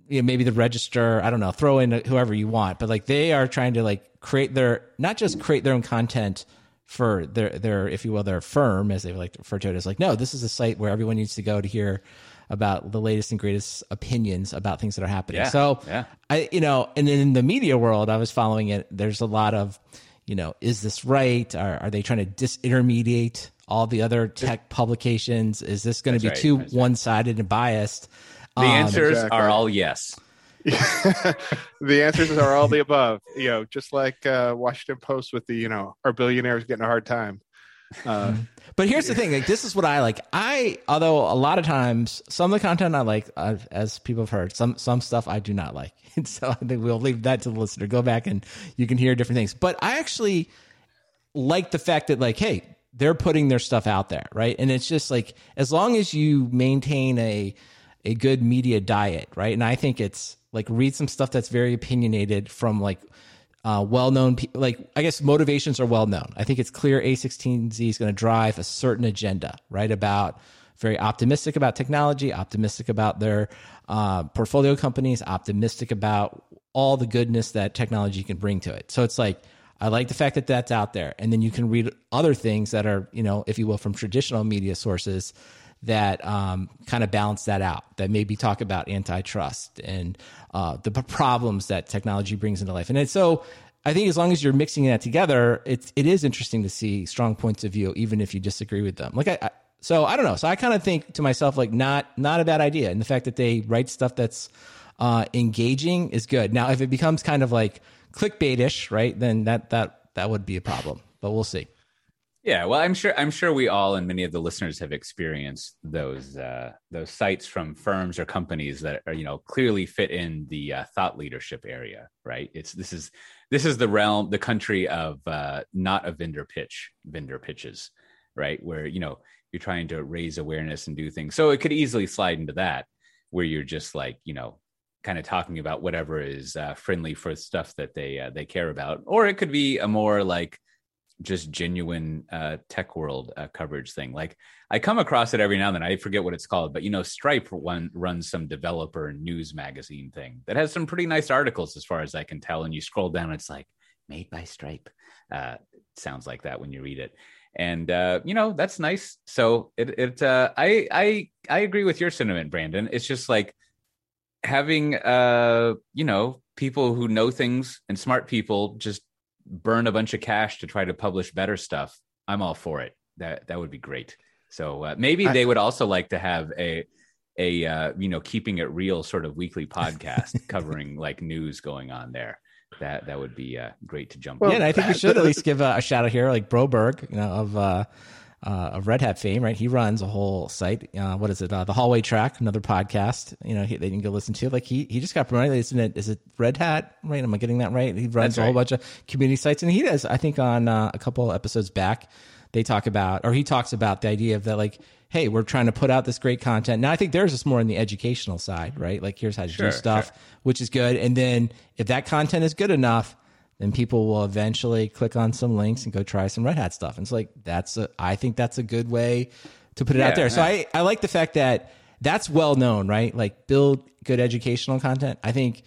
you know, maybe the register, I don't know, throw in whoever you want, but like they are trying to like create their, not just create their own content for their, their, if you will, their firm, as they like to refer to it, is like, no, this is a site where everyone needs to go to hear about the latest and greatest opinions about things that are happening. Yeah, so, yeah. I, you know, and then in the media world, I was following it. There's a lot of, you know, is this right? Are, are they trying to disintermediate all the other tech publications? Is this going to be right, too one sided and biased? The um, answers exactly. are all yes. [laughs] the answers are all the above. You know, just like uh, Washington Post with the you know, our billionaires getting a hard time. Uh, but here's the thing: like this is what I like. I although a lot of times some of the content I like, uh, as people have heard, some some stuff I do not like. [laughs] And so I think we'll leave that to the listener. Go back and you can hear different things. But I actually like the fact that like, hey, they're putting their stuff out there, right? And it's just like as long as you maintain a a good media diet, right? And I think it's like read some stuff that's very opinionated from like uh, well-known people. Like I guess motivations are well-known. I think it's clear A16Z is going to drive a certain agenda, right? About very optimistic about technology, optimistic about their uh, portfolio companies, optimistic about all the goodness that technology can bring to it. So it's like I like the fact that that's out there, and then you can read other things that are, you know, if you will, from traditional media sources that um, kind of balance that out, that maybe talk about antitrust and uh, the problems that technology brings into life. And so I think as long as you're mixing that together, it's it is interesting to see strong points of view, even if you disagree with them. Like I, I so I don't know. So I kind of think to myself like not not a bad idea, and the fact that they write stuff that's uh, engaging is good. Now if it becomes kind of like clickbaitish, right, then that that that would be a problem. But we'll see. Yeah, well, I'm sure I'm sure we all and many of the listeners have experienced those uh, those sites from firms or companies that are you know clearly fit in the uh, thought leadership area, right? It's this is this is the realm, the country of uh, not a vendor pitch, vendor pitches, right? Where you know you're trying to raise awareness and do things, so it could easily slide into that where you're just like you know kind of talking about whatever is uh, friendly for stuff that they uh, they care about, or it could be a more like just genuine uh, tech world uh, coverage thing. Like I come across it every now and then. I forget what it's called, but you know, Stripe one runs some developer news magazine thing that has some pretty nice articles, as far as I can tell. And you scroll down, it's like made by Stripe. Uh, sounds like that when you read it, and uh, you know that's nice. So it it uh, I I I agree with your sentiment, Brandon. It's just like having uh you know people who know things and smart people just burn a bunch of cash to try to publish better stuff, I'm all for it. That that would be great. So uh, maybe I, they would also like to have a a uh, you know keeping it real sort of weekly podcast [laughs] covering like news going on there. That that would be uh, great to jump. Well, yeah, and I think we should at least give a, a shout out here, like Broberg, you know, of uh, of Red Hat fame, right? He runs a whole site. Uh, what is it? Uh, the Hallway Track, another podcast. You know, he, they can go listen to. Like he he just got promoted. Isn't it? Is it Red Hat? Right? Am I getting that right? He runs That's a whole bunch of community sites, and he does. I think on uh, a couple episodes back, they talk about, or he talks about the idea of that, like, hey, we're trying to put out this great content. Now, I think there's just more on the educational side, right? Like, here's how to sure, do stuff, sure. which is good. And then if that content is good enough then people will eventually click on some links and go try some Red Hat stuff. And it's like that's a, I think that's a good way to put it yeah, out there. So I I like the fact that that's well known, right? Like build good educational content. I think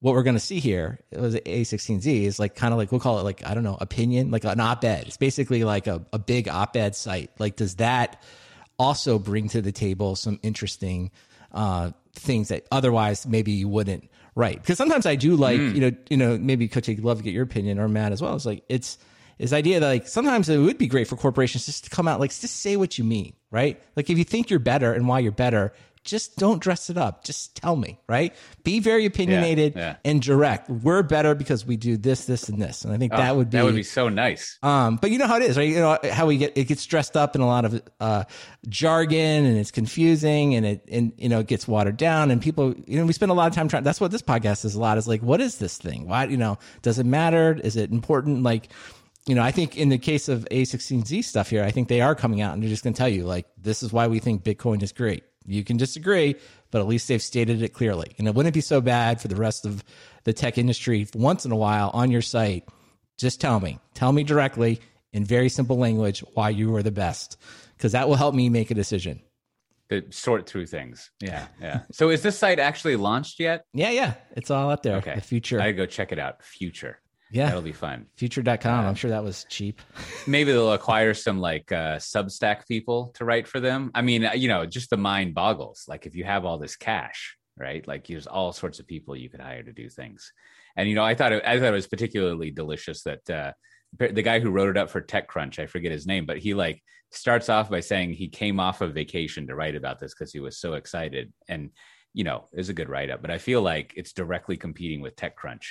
what we're going to see here it was A16Z is like kind of like we'll call it like I don't know opinion, like an op-ed. It's basically like a, a big op-ed site. Like does that also bring to the table some interesting uh, things that otherwise maybe you wouldn't right. Because sometimes i do like mm. you know you know maybe coach i'd love to get your opinion or matt as well. It's like it's this idea that like sometimes it would be great for corporations just to come out like just say what you mean right? Like if you think you're better and why you're better just don't dress it up. Just tell me, right? Be very opinionated yeah, yeah. and direct. We're better because we do this, this, and this. And I think oh, that would be that would be so nice. Um, but you know how it is, right? You know how we get it gets dressed up in a lot of uh, jargon and it's confusing and it and you know it gets watered down and people you know we spend a lot of time trying. That's what this podcast is a lot. Is like, what is this thing? Why you know does it matter? Is it important? Like you know, I think in the case of A16Z stuff here, I think they are coming out and they're just going to tell you, like, this is why we think Bitcoin is great. You can disagree, but at least they've stated it clearly. And it wouldn't be so bad for the rest of the tech industry once in a while on your site. Just tell me, tell me directly in very simple language why you are the best, because that will help me make a decision. To sort through things. Yeah, yeah. so is this site actually launched yet? Yeah, yeah. It's all up there. Okay. The future. I go check it out. Future. Yeah. That'll be fun. Future.com. Uh, I'm sure that was cheap. [laughs] maybe they'll acquire some like uh, Substack people to write for them. I mean, you know, just the mind boggles. Like if you have all this cash, right? Like there's all sorts of people you could hire to do things. And, you know, I thought it, I thought it was particularly delicious that uh, the guy who wrote it up for TechCrunch, I forget his name, but he like starts off by saying he came off of vacation to write about this because he was so excited. And, you know, is a good write up, but I feel like it's directly competing with TechCrunch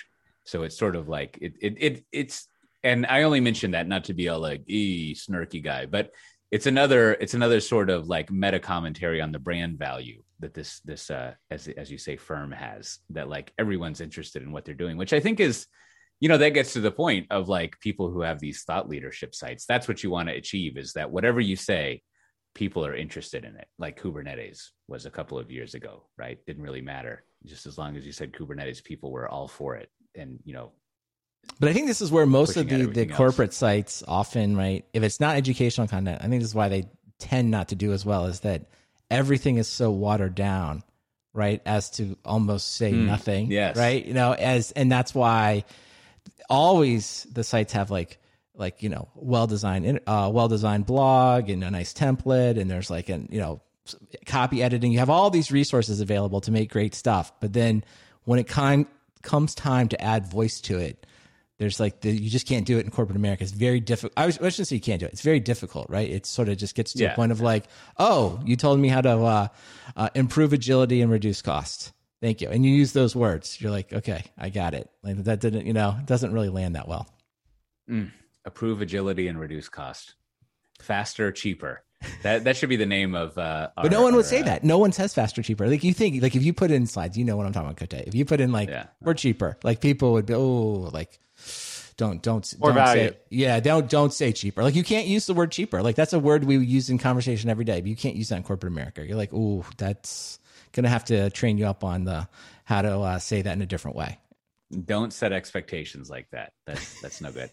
so it's sort of like it, it, it it's, and I only mention that not to be a like e snarky guy, but it's another, it's another sort of like meta commentary on the brand value that this, this, uh, as, as you say, firm has that like everyone's interested in what they're doing, which I think is, you know, that gets to the point of like people who have these thought leadership sites. That's what you want to achieve is that whatever you say, people are interested in it. Like Kubernetes was a couple of years ago, right? Didn't really matter. Just as long as you said Kubernetes, people were all for it and you know but I think this is where most of the, the corporate else. sites often, right? If it's not educational content, I think this is why they tend not to do as well is that everything is so watered down, right? As to almost say mm, nothing. Yes. Right. You know, as, and that's why always the sites have like, like, you know, well designed, uh, well designed blog and a nice template. And there's like, an, you know, copy editing. You have all these resources available to make great stuff. But then when it kind comes time to add voice to it, there's like the, you just can't do it in corporate America. It's very difficult. I, was, I shouldn't say you can't do it. It's very difficult, right? It sort of just gets to yeah. a point of like, oh, you told me how to uh, uh, improve agility and reduce costs. Thank you. And you use those words. You're like, okay, I got it. Like that didn't, you know, doesn't really land that well. Mm. Approve agility and reduce cost. Faster, cheaper. That that should be the name of. Uh, our, but no one would say uh, that. No one says faster, cheaper. Like you think, like if you put in slides, you know what I'm talking about, Cote. If you put in like yeah. we're cheaper, like people would be oh like don't don't More don't value. say yeah don't don't say cheaper. Like you can't use the word cheaper. Like that's a word we use in conversation every day. But you can't use that in corporate America. You're like oh that's gonna have to train you up on the how to uh, say that in a different way. Don't set expectations like that. That's that's no good.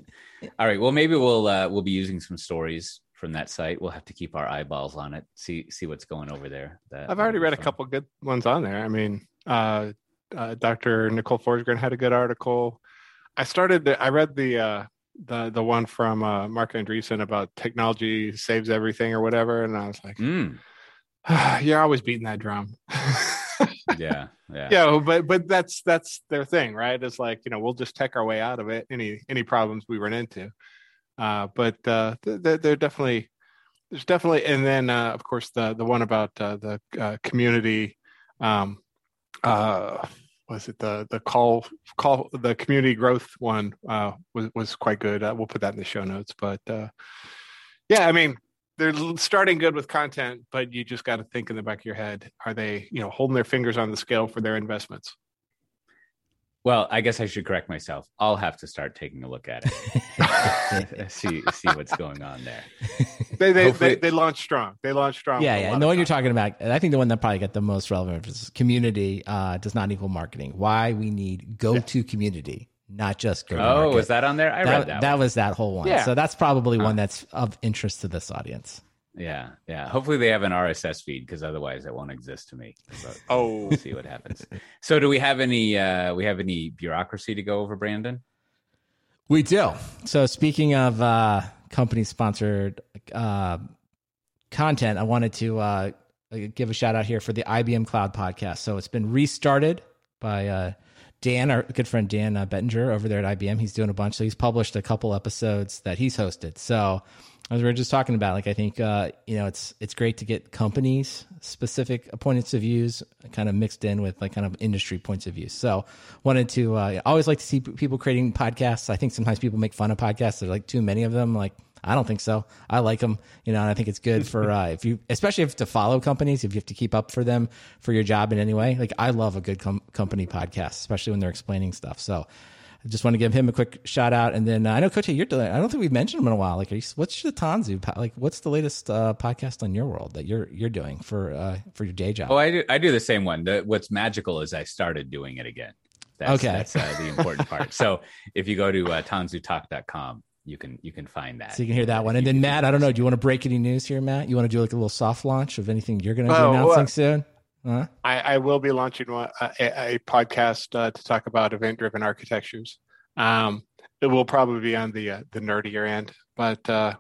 All right. Well, maybe we'll uh, we'll be using some stories from that site. We'll have to keep our eyeballs on it, see see what's going over there. That, I've already read fun. a couple good ones on there. I mean, uh, uh, Dr. Nicole Forsgren had a good article. I started. The, I read the uh, the the one from uh, Marc Andreessen about technology saves everything or whatever, and I was like, mm. [sighs] "You're always beating that drum." [laughs] yeah, yeah, yeah. But but that's that's their thing, right? It's like you know we'll just tech our way out of it. Any any problems we run into. Uh, but uh, they're, they're, definitely there's definitely, and then uh, of course the the one about uh, the uh, community. Um, uh, was it the the call call the community growth one was was quite good. We'll put that in the show notes. But yeah, I mean, they're starting good with content, but you just got to think in the back of your head: Are they, you know, holding their fingers on the scale for their investments? Well, I guess I should correct myself. I'll have to start taking a look at it, [laughs] [laughs] see see what's going on there. They they, they, they launched strong. They launched strong. Yeah, yeah. And the one you're talking about, I think the one that probably got the most relevant is community uh, does not equal marketing. Why we need go to yeah. community, not just go. Oh, was that on there? I that, read that. That one. was that whole one. Yeah. So that's probably huh. one that's of interest to this audience. Yeah, yeah. Hopefully they have an RSS feed because otherwise it won't exist to me. But oh, we'll see what happens. So, do we have any? uh We have any bureaucracy to go over, Brandon? We do. So, speaking of uh company sponsored uh, content, I wanted to uh give a shout out here for the IBM Cloud podcast. So, it's been restarted by uh Dan, our good friend Dan uh, Bettinger over there at IBM. He's doing a bunch. So, he's published a couple episodes that he's hosted. So as we were just talking about, like I think uh, you know it's it's great to get companies specific points of views kind of mixed in with like kind of industry points of view. So wanted to uh, always like to see people creating podcasts. I think sometimes people make fun of podcasts. There's like too many of them. Like I don't think so. I like them, you know, and I think it's good for uh, if you, especially if to follow companies, if you have to keep up for them for your job in any way. Like I love a good com- company podcast, especially when they're explaining stuff. So I just want to give him a quick shout out. And then uh, I know, Cote, you're doing, I don't think we've mentioned him in a while. Like, you, what's the Tanzu? Like, what's the latest uh, podcast on your world that you're you're doing for uh, for your day job? Oh, I do, I do the same one. The, what's magical is I started doing it again. That's, okay. That's uh, the important part. So if you go to uh, tanzutalk.com, you can you can find that. So you can hear that one. And then Matt, I don't know, do you want to break any news here, Matt? You want to do like a little soft launch of anything you're going to be oh, announcing soon? Huh? I, I, will be launching one, a, a, podcast uh, to talk about event-driven architectures. Um, it will probably be on the uh, the nerdier end, but uh,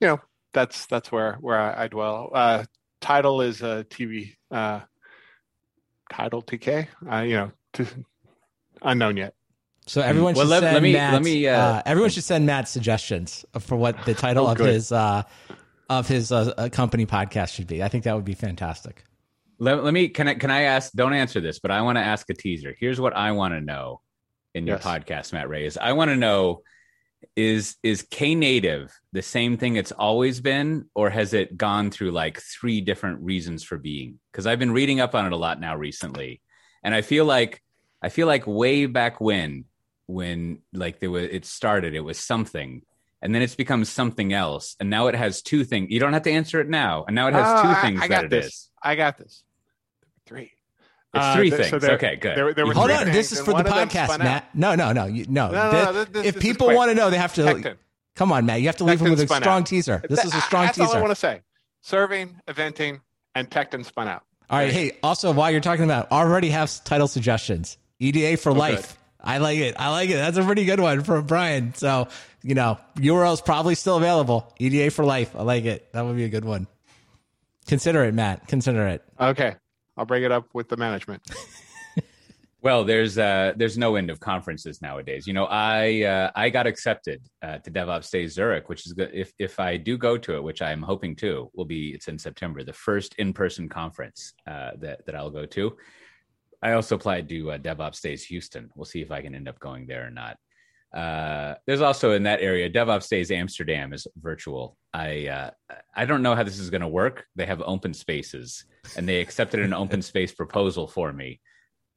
you know that's that's where where I, I dwell. Uh, title is a TV uh, title TK. Uh, you know, to, [laughs] unknown yet. So everyone should well, let, send let me, Matt, let me, uh, uh, everyone should send Matt suggestions for what the title oh, of his uh, of his uh, company podcast should be. I think that would be fantastic. Let, let me can I can I ask? Don't answer this, but I want to ask a teaser. Here's what I want to know in your yes. podcast, Matt Ray, is I want to know is is Knative the same thing it's always been, or has it gone through like three different reasons for being? Because I've been reading up on it a lot now recently, and I feel like I feel like way back when when like there was it started, it was something, and then it's become something else, and now it has two things. You don't have to answer it now, and now it has uh, two things I, I that this. it is. I got this. Three. It's uh, three uh, things. So there, okay, good. There, there Hold on, this is for the podcast, Matt. No, no, no, you, no. no, no, no this, if this people want to know, they have to. Tekton. Come on, Matt. You have to leave them with a strong out. teaser. This is a strong That's teaser. That's all I want to say. Serving, eventing, and Tekton spun out. All right. Hey, also, while you're talking about, already have title suggestions. EDA for oh, life. Good. I like it. I like it. That's a pretty good one from Brian. So, you know, URL's probably still available. EDA for life. I like it. That would be a good one. Consider it, Matt. Consider it. Okay. I'll bring it up with the management. [laughs] Well, there's uh, there's no end of conferences nowadays. You know, I uh, I got accepted uh, to DevOps Days Zurich, which is good. If if I do go to it, which I'm hoping to, will be it's in September, the first in person conference uh, that that I'll go to. I also applied to uh, DevOps Days Houston. We'll see if I can end up going there or not. Uh, there's also in that area DevOps Days Amsterdam is virtual. I uh, I don't know how this is going to work. They have open spaces, and they accepted an open [laughs] space proposal for me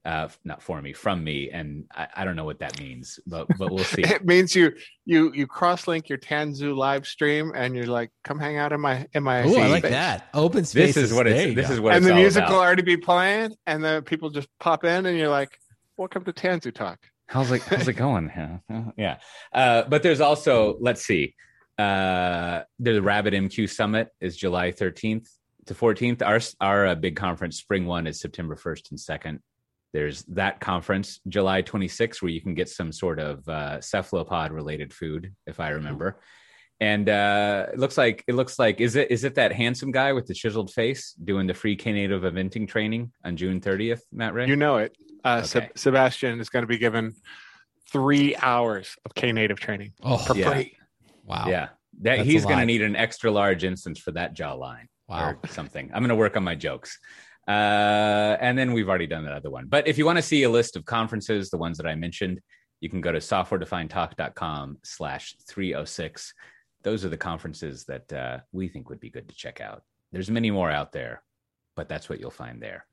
uh, not for me, from me, and I, I, don't know what that means, but but we'll see. [laughs] it means you you you cross link your Tanzu live stream, and you're like, come hang out in my in my. Oh, I like that open space. This is what it's. This go. is what. And the music about. will already be playing, and then people just pop in, and you're like, welcome to Tanzu Talk. How's it How's it going? yeah, [laughs] yeah. Uh, but there's also let's see. Uh, the RabbitMQ Summit is July 13th to 14th. Our our uh, big conference, SpringOne, is September 1st and 2nd. There's that conference, July 26th, where you can get some sort of uh, cephalopod related food, if I remember. And uh, it looks like it looks like is it is it that handsome guy with the chiseled face doing the free Knative eventing training on June 30th, Matt Ray? You know it. Uh, okay. Sebastian is going to be given three hours of Knative training oh, for yeah. free. Wow. Yeah. That That's he's going to need an extra large instance for that jawline. Wow. Or something. I'm going to work on my jokes. Uh, and then we've already done that other one. But if you want to see a list of conferences, the ones that I mentioned, you can go to softwaredefinedtalk.com slash 306. those are the conferences that uh, we think would be good to check out. There's many more out there, but that's what you'll find there.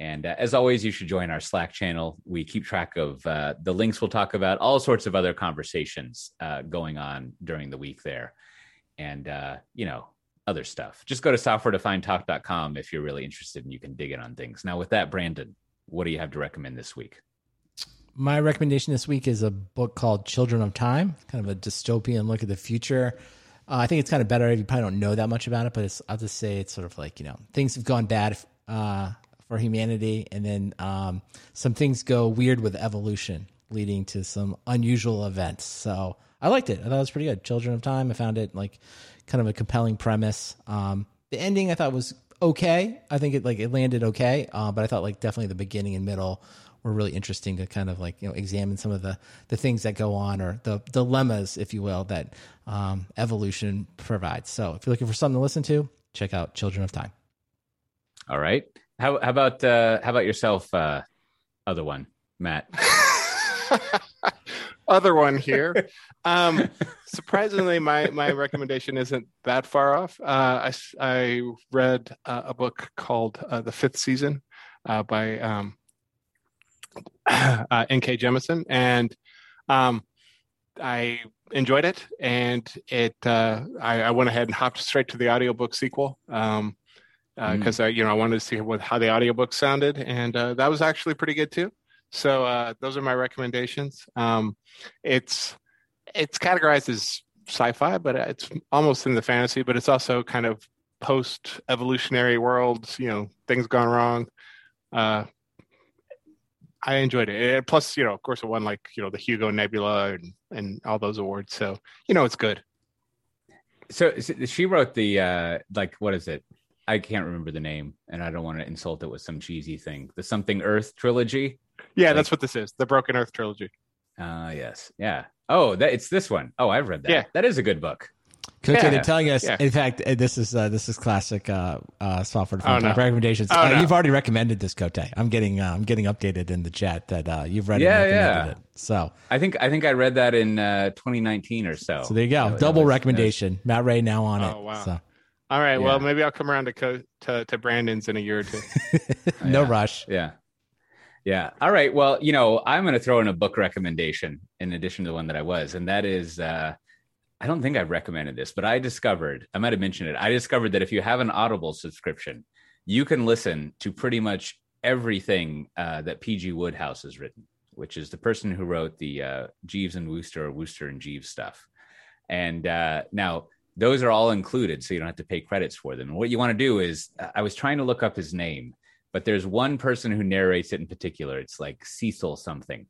And uh, as always, you should join our Slack channel. We keep track of uh, the links we'll talk about, all sorts of other conversations uh, going on during the week there. And, uh, you know, other stuff. Just go to softwaredefinedtalk.com if you're really interested and you can dig in on things. Now, with that, Brandon, what do you have to recommend this week? My recommendation this week is a book called Children of Time, kind of a dystopian look at the future. Uh, I think it's kind of better if you probably don't know that much about it, but I'll just say it's sort of like, you know, things have gone bad uh, for humanity, and then um, some things go weird with evolution, leading to some unusual events. So I liked it. I thought it was pretty good. Children of Time. I found it like kind of a compelling premise. Um, the ending I thought was okay. I think it like it landed okay, uh, but I thought like definitely the beginning and middle were really interesting to kind of like you know examine some of the the things that go on or the dilemmas, if you will, that um, evolution provides. So if you're looking for something to listen to, check out Children of Time. All right. How how about uh, how about yourself? Uh, other one, Matt. [laughs] other one here. Um, surprisingly, my my recommendation isn't that far off. Uh, I I read uh, a book called uh, The Fifth Season uh, by um, uh, N.K. Jemisin, and um, I enjoyed it. And it uh, I, I, went ahead and hopped straight to the audiobook sequel. Um, because mm. you know I wanted to see what how the audiobook sounded, and that was actually pretty good too. So uh, those are my recommendations. Um, it's it's categorized as sci-fi, but it's almost in the fantasy, but it's also kind of post-evolutionary worlds. You know, things gone wrong. Uh, I enjoyed it. Plus, you know, of course, it won like you know the Hugo Nebula and and all those awards. So you know, it's good. So, so she wrote the uh like what is it? I can't remember the name, and I don't want to insult it with some cheesy thing. The Something Earth trilogy. Yeah, like, that's what this is. The Broken Earth trilogy. Ah, uh, yes. Yeah. Oh, that it's this one. Oh, I've read that. Yeah. That is a good book. Cook yeah. they're telling us. Yeah. In fact, uh, this is uh, this is classic uh, uh, software oh, no. recommendations. Oh, uh, no. You've already recommended this, Cote. I'm getting uh, I'm getting updated in the chat that uh, you've read yeah, it. Yeah, It. So I think I think I read that in 2019 or so. So there you go, double was, recommendation. Was... Matt Ray now on it. oh, it. Wow. So. All right. Well, maybe I'll come around to, co- to to Brandon's in a year or two. [laughs] no rush. Yeah. Yeah. All right. Well, you know, I'm going to throw in a book recommendation in addition to the one that I was, and that is, uh, I don't think I've recommended this, but I discovered, I might have mentioned it. I discovered that if you have an Audible subscription, you can listen to pretty much everything uh, that PG Wodehouse has written, which is the person who wrote the uh, Jeeves and Wooster or Wooster and Jeeves stuff. And uh, now those are all included, so you don't have to pay credits for them. And what you want to do is, I was trying to look up his name but there's one person who narrates it in particular. It's like Cecil something.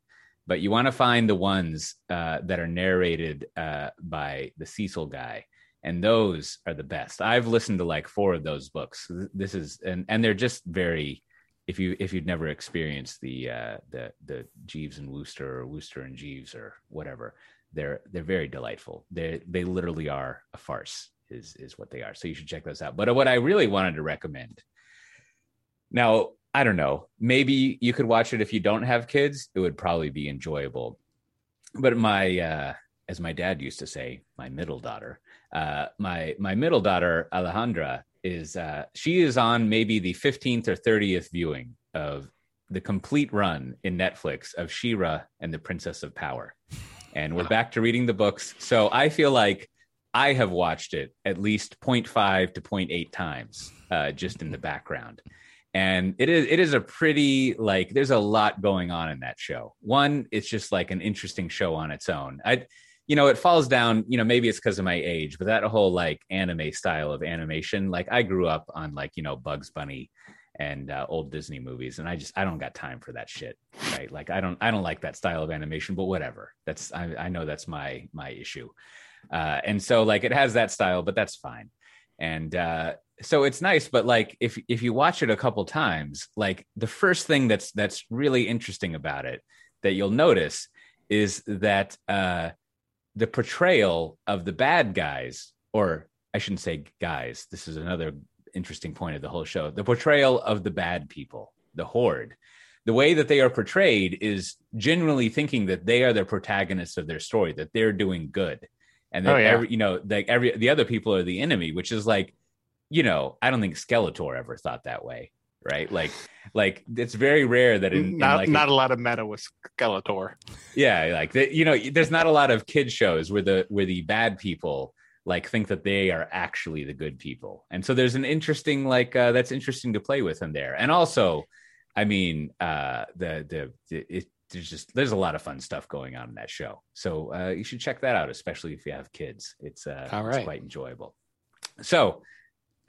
But you want to find the ones uh, that are narrated uh, by the Cecil guy, and those are the best. I've listened to like four of those books. This is and and they're just very. If you if you'd never experienced the uh, the the Jeeves and Wooster or Wooster and Jeeves or whatever, they're they're very delightful. They they literally are a farce is is what they are. So you should check those out. But what I really wanted to recommend now, I don't know. Maybe you could watch it if you don't have kids. It would probably be enjoyable. But my, uh, as my dad used to say, my middle daughter, uh, my my middle daughter Alejandra is uh, she is on maybe the fifteenth or thirtieth viewing of the complete run in Netflix of She-Ra and the Princess of Power, and we're back to reading the books. So I feel like I have watched it at least 0.5 to 0.8 times uh, just in the background. And it is it is a pretty like there's a lot going on in that show. One it's just like an interesting show on its own. I you know it falls down you know maybe it's because of my age but that whole like anime style of animation like i grew up on like you know bugs bunny and uh, old disney movies and i just i don't got time for that shit right? Like i don't i don't like that style of animation but whatever. That's i, I know that's my my issue. Uh, and so like it has that style but that's fine. And uh, so it's nice but like if if you watch it a couple times like the first thing that's that's really interesting about it that you'll notice is that uh the portrayal of the bad guys or i shouldn't say guys this is another interesting point of the whole show the portrayal of the bad people the horde the way that they are portrayed is genuinely thinking that they are the protagonists of their story that they're doing good and that oh, yeah. every, you know, like every the other people are the enemy, which is like, you know, I don't think Skeletor ever thought that way, right? Like, like it's very rare that in not in like not a, a lot of meta with Skeletor. Yeah, like the, you know, there's not a lot of kid shows where the where the bad people like think that they are actually the good people, and so there's an interesting like uh, that's interesting to play with in there, and also. I mean, uh, the the, the it, there's just there's a lot of fun stuff going on in that show. So uh, you should check that out, especially if you have kids. It's uh, it's quite enjoyable. So,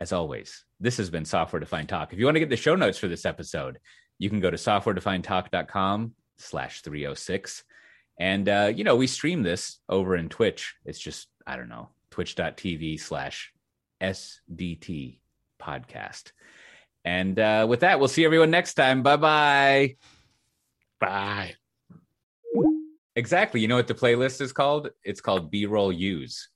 as always, this has been Software Defined Talk. If you want to get the show notes for this episode, you can go to softwaredefinedtalk.com slash 306. And, uh, you know, we stream this over in Twitch. It's just, I don't know, twitch.tv slash SDT podcast. And uh, with that, we'll see everyone next time. Bye bye. Bye. Exactly. You know what the playlist is called? It's called B roll use.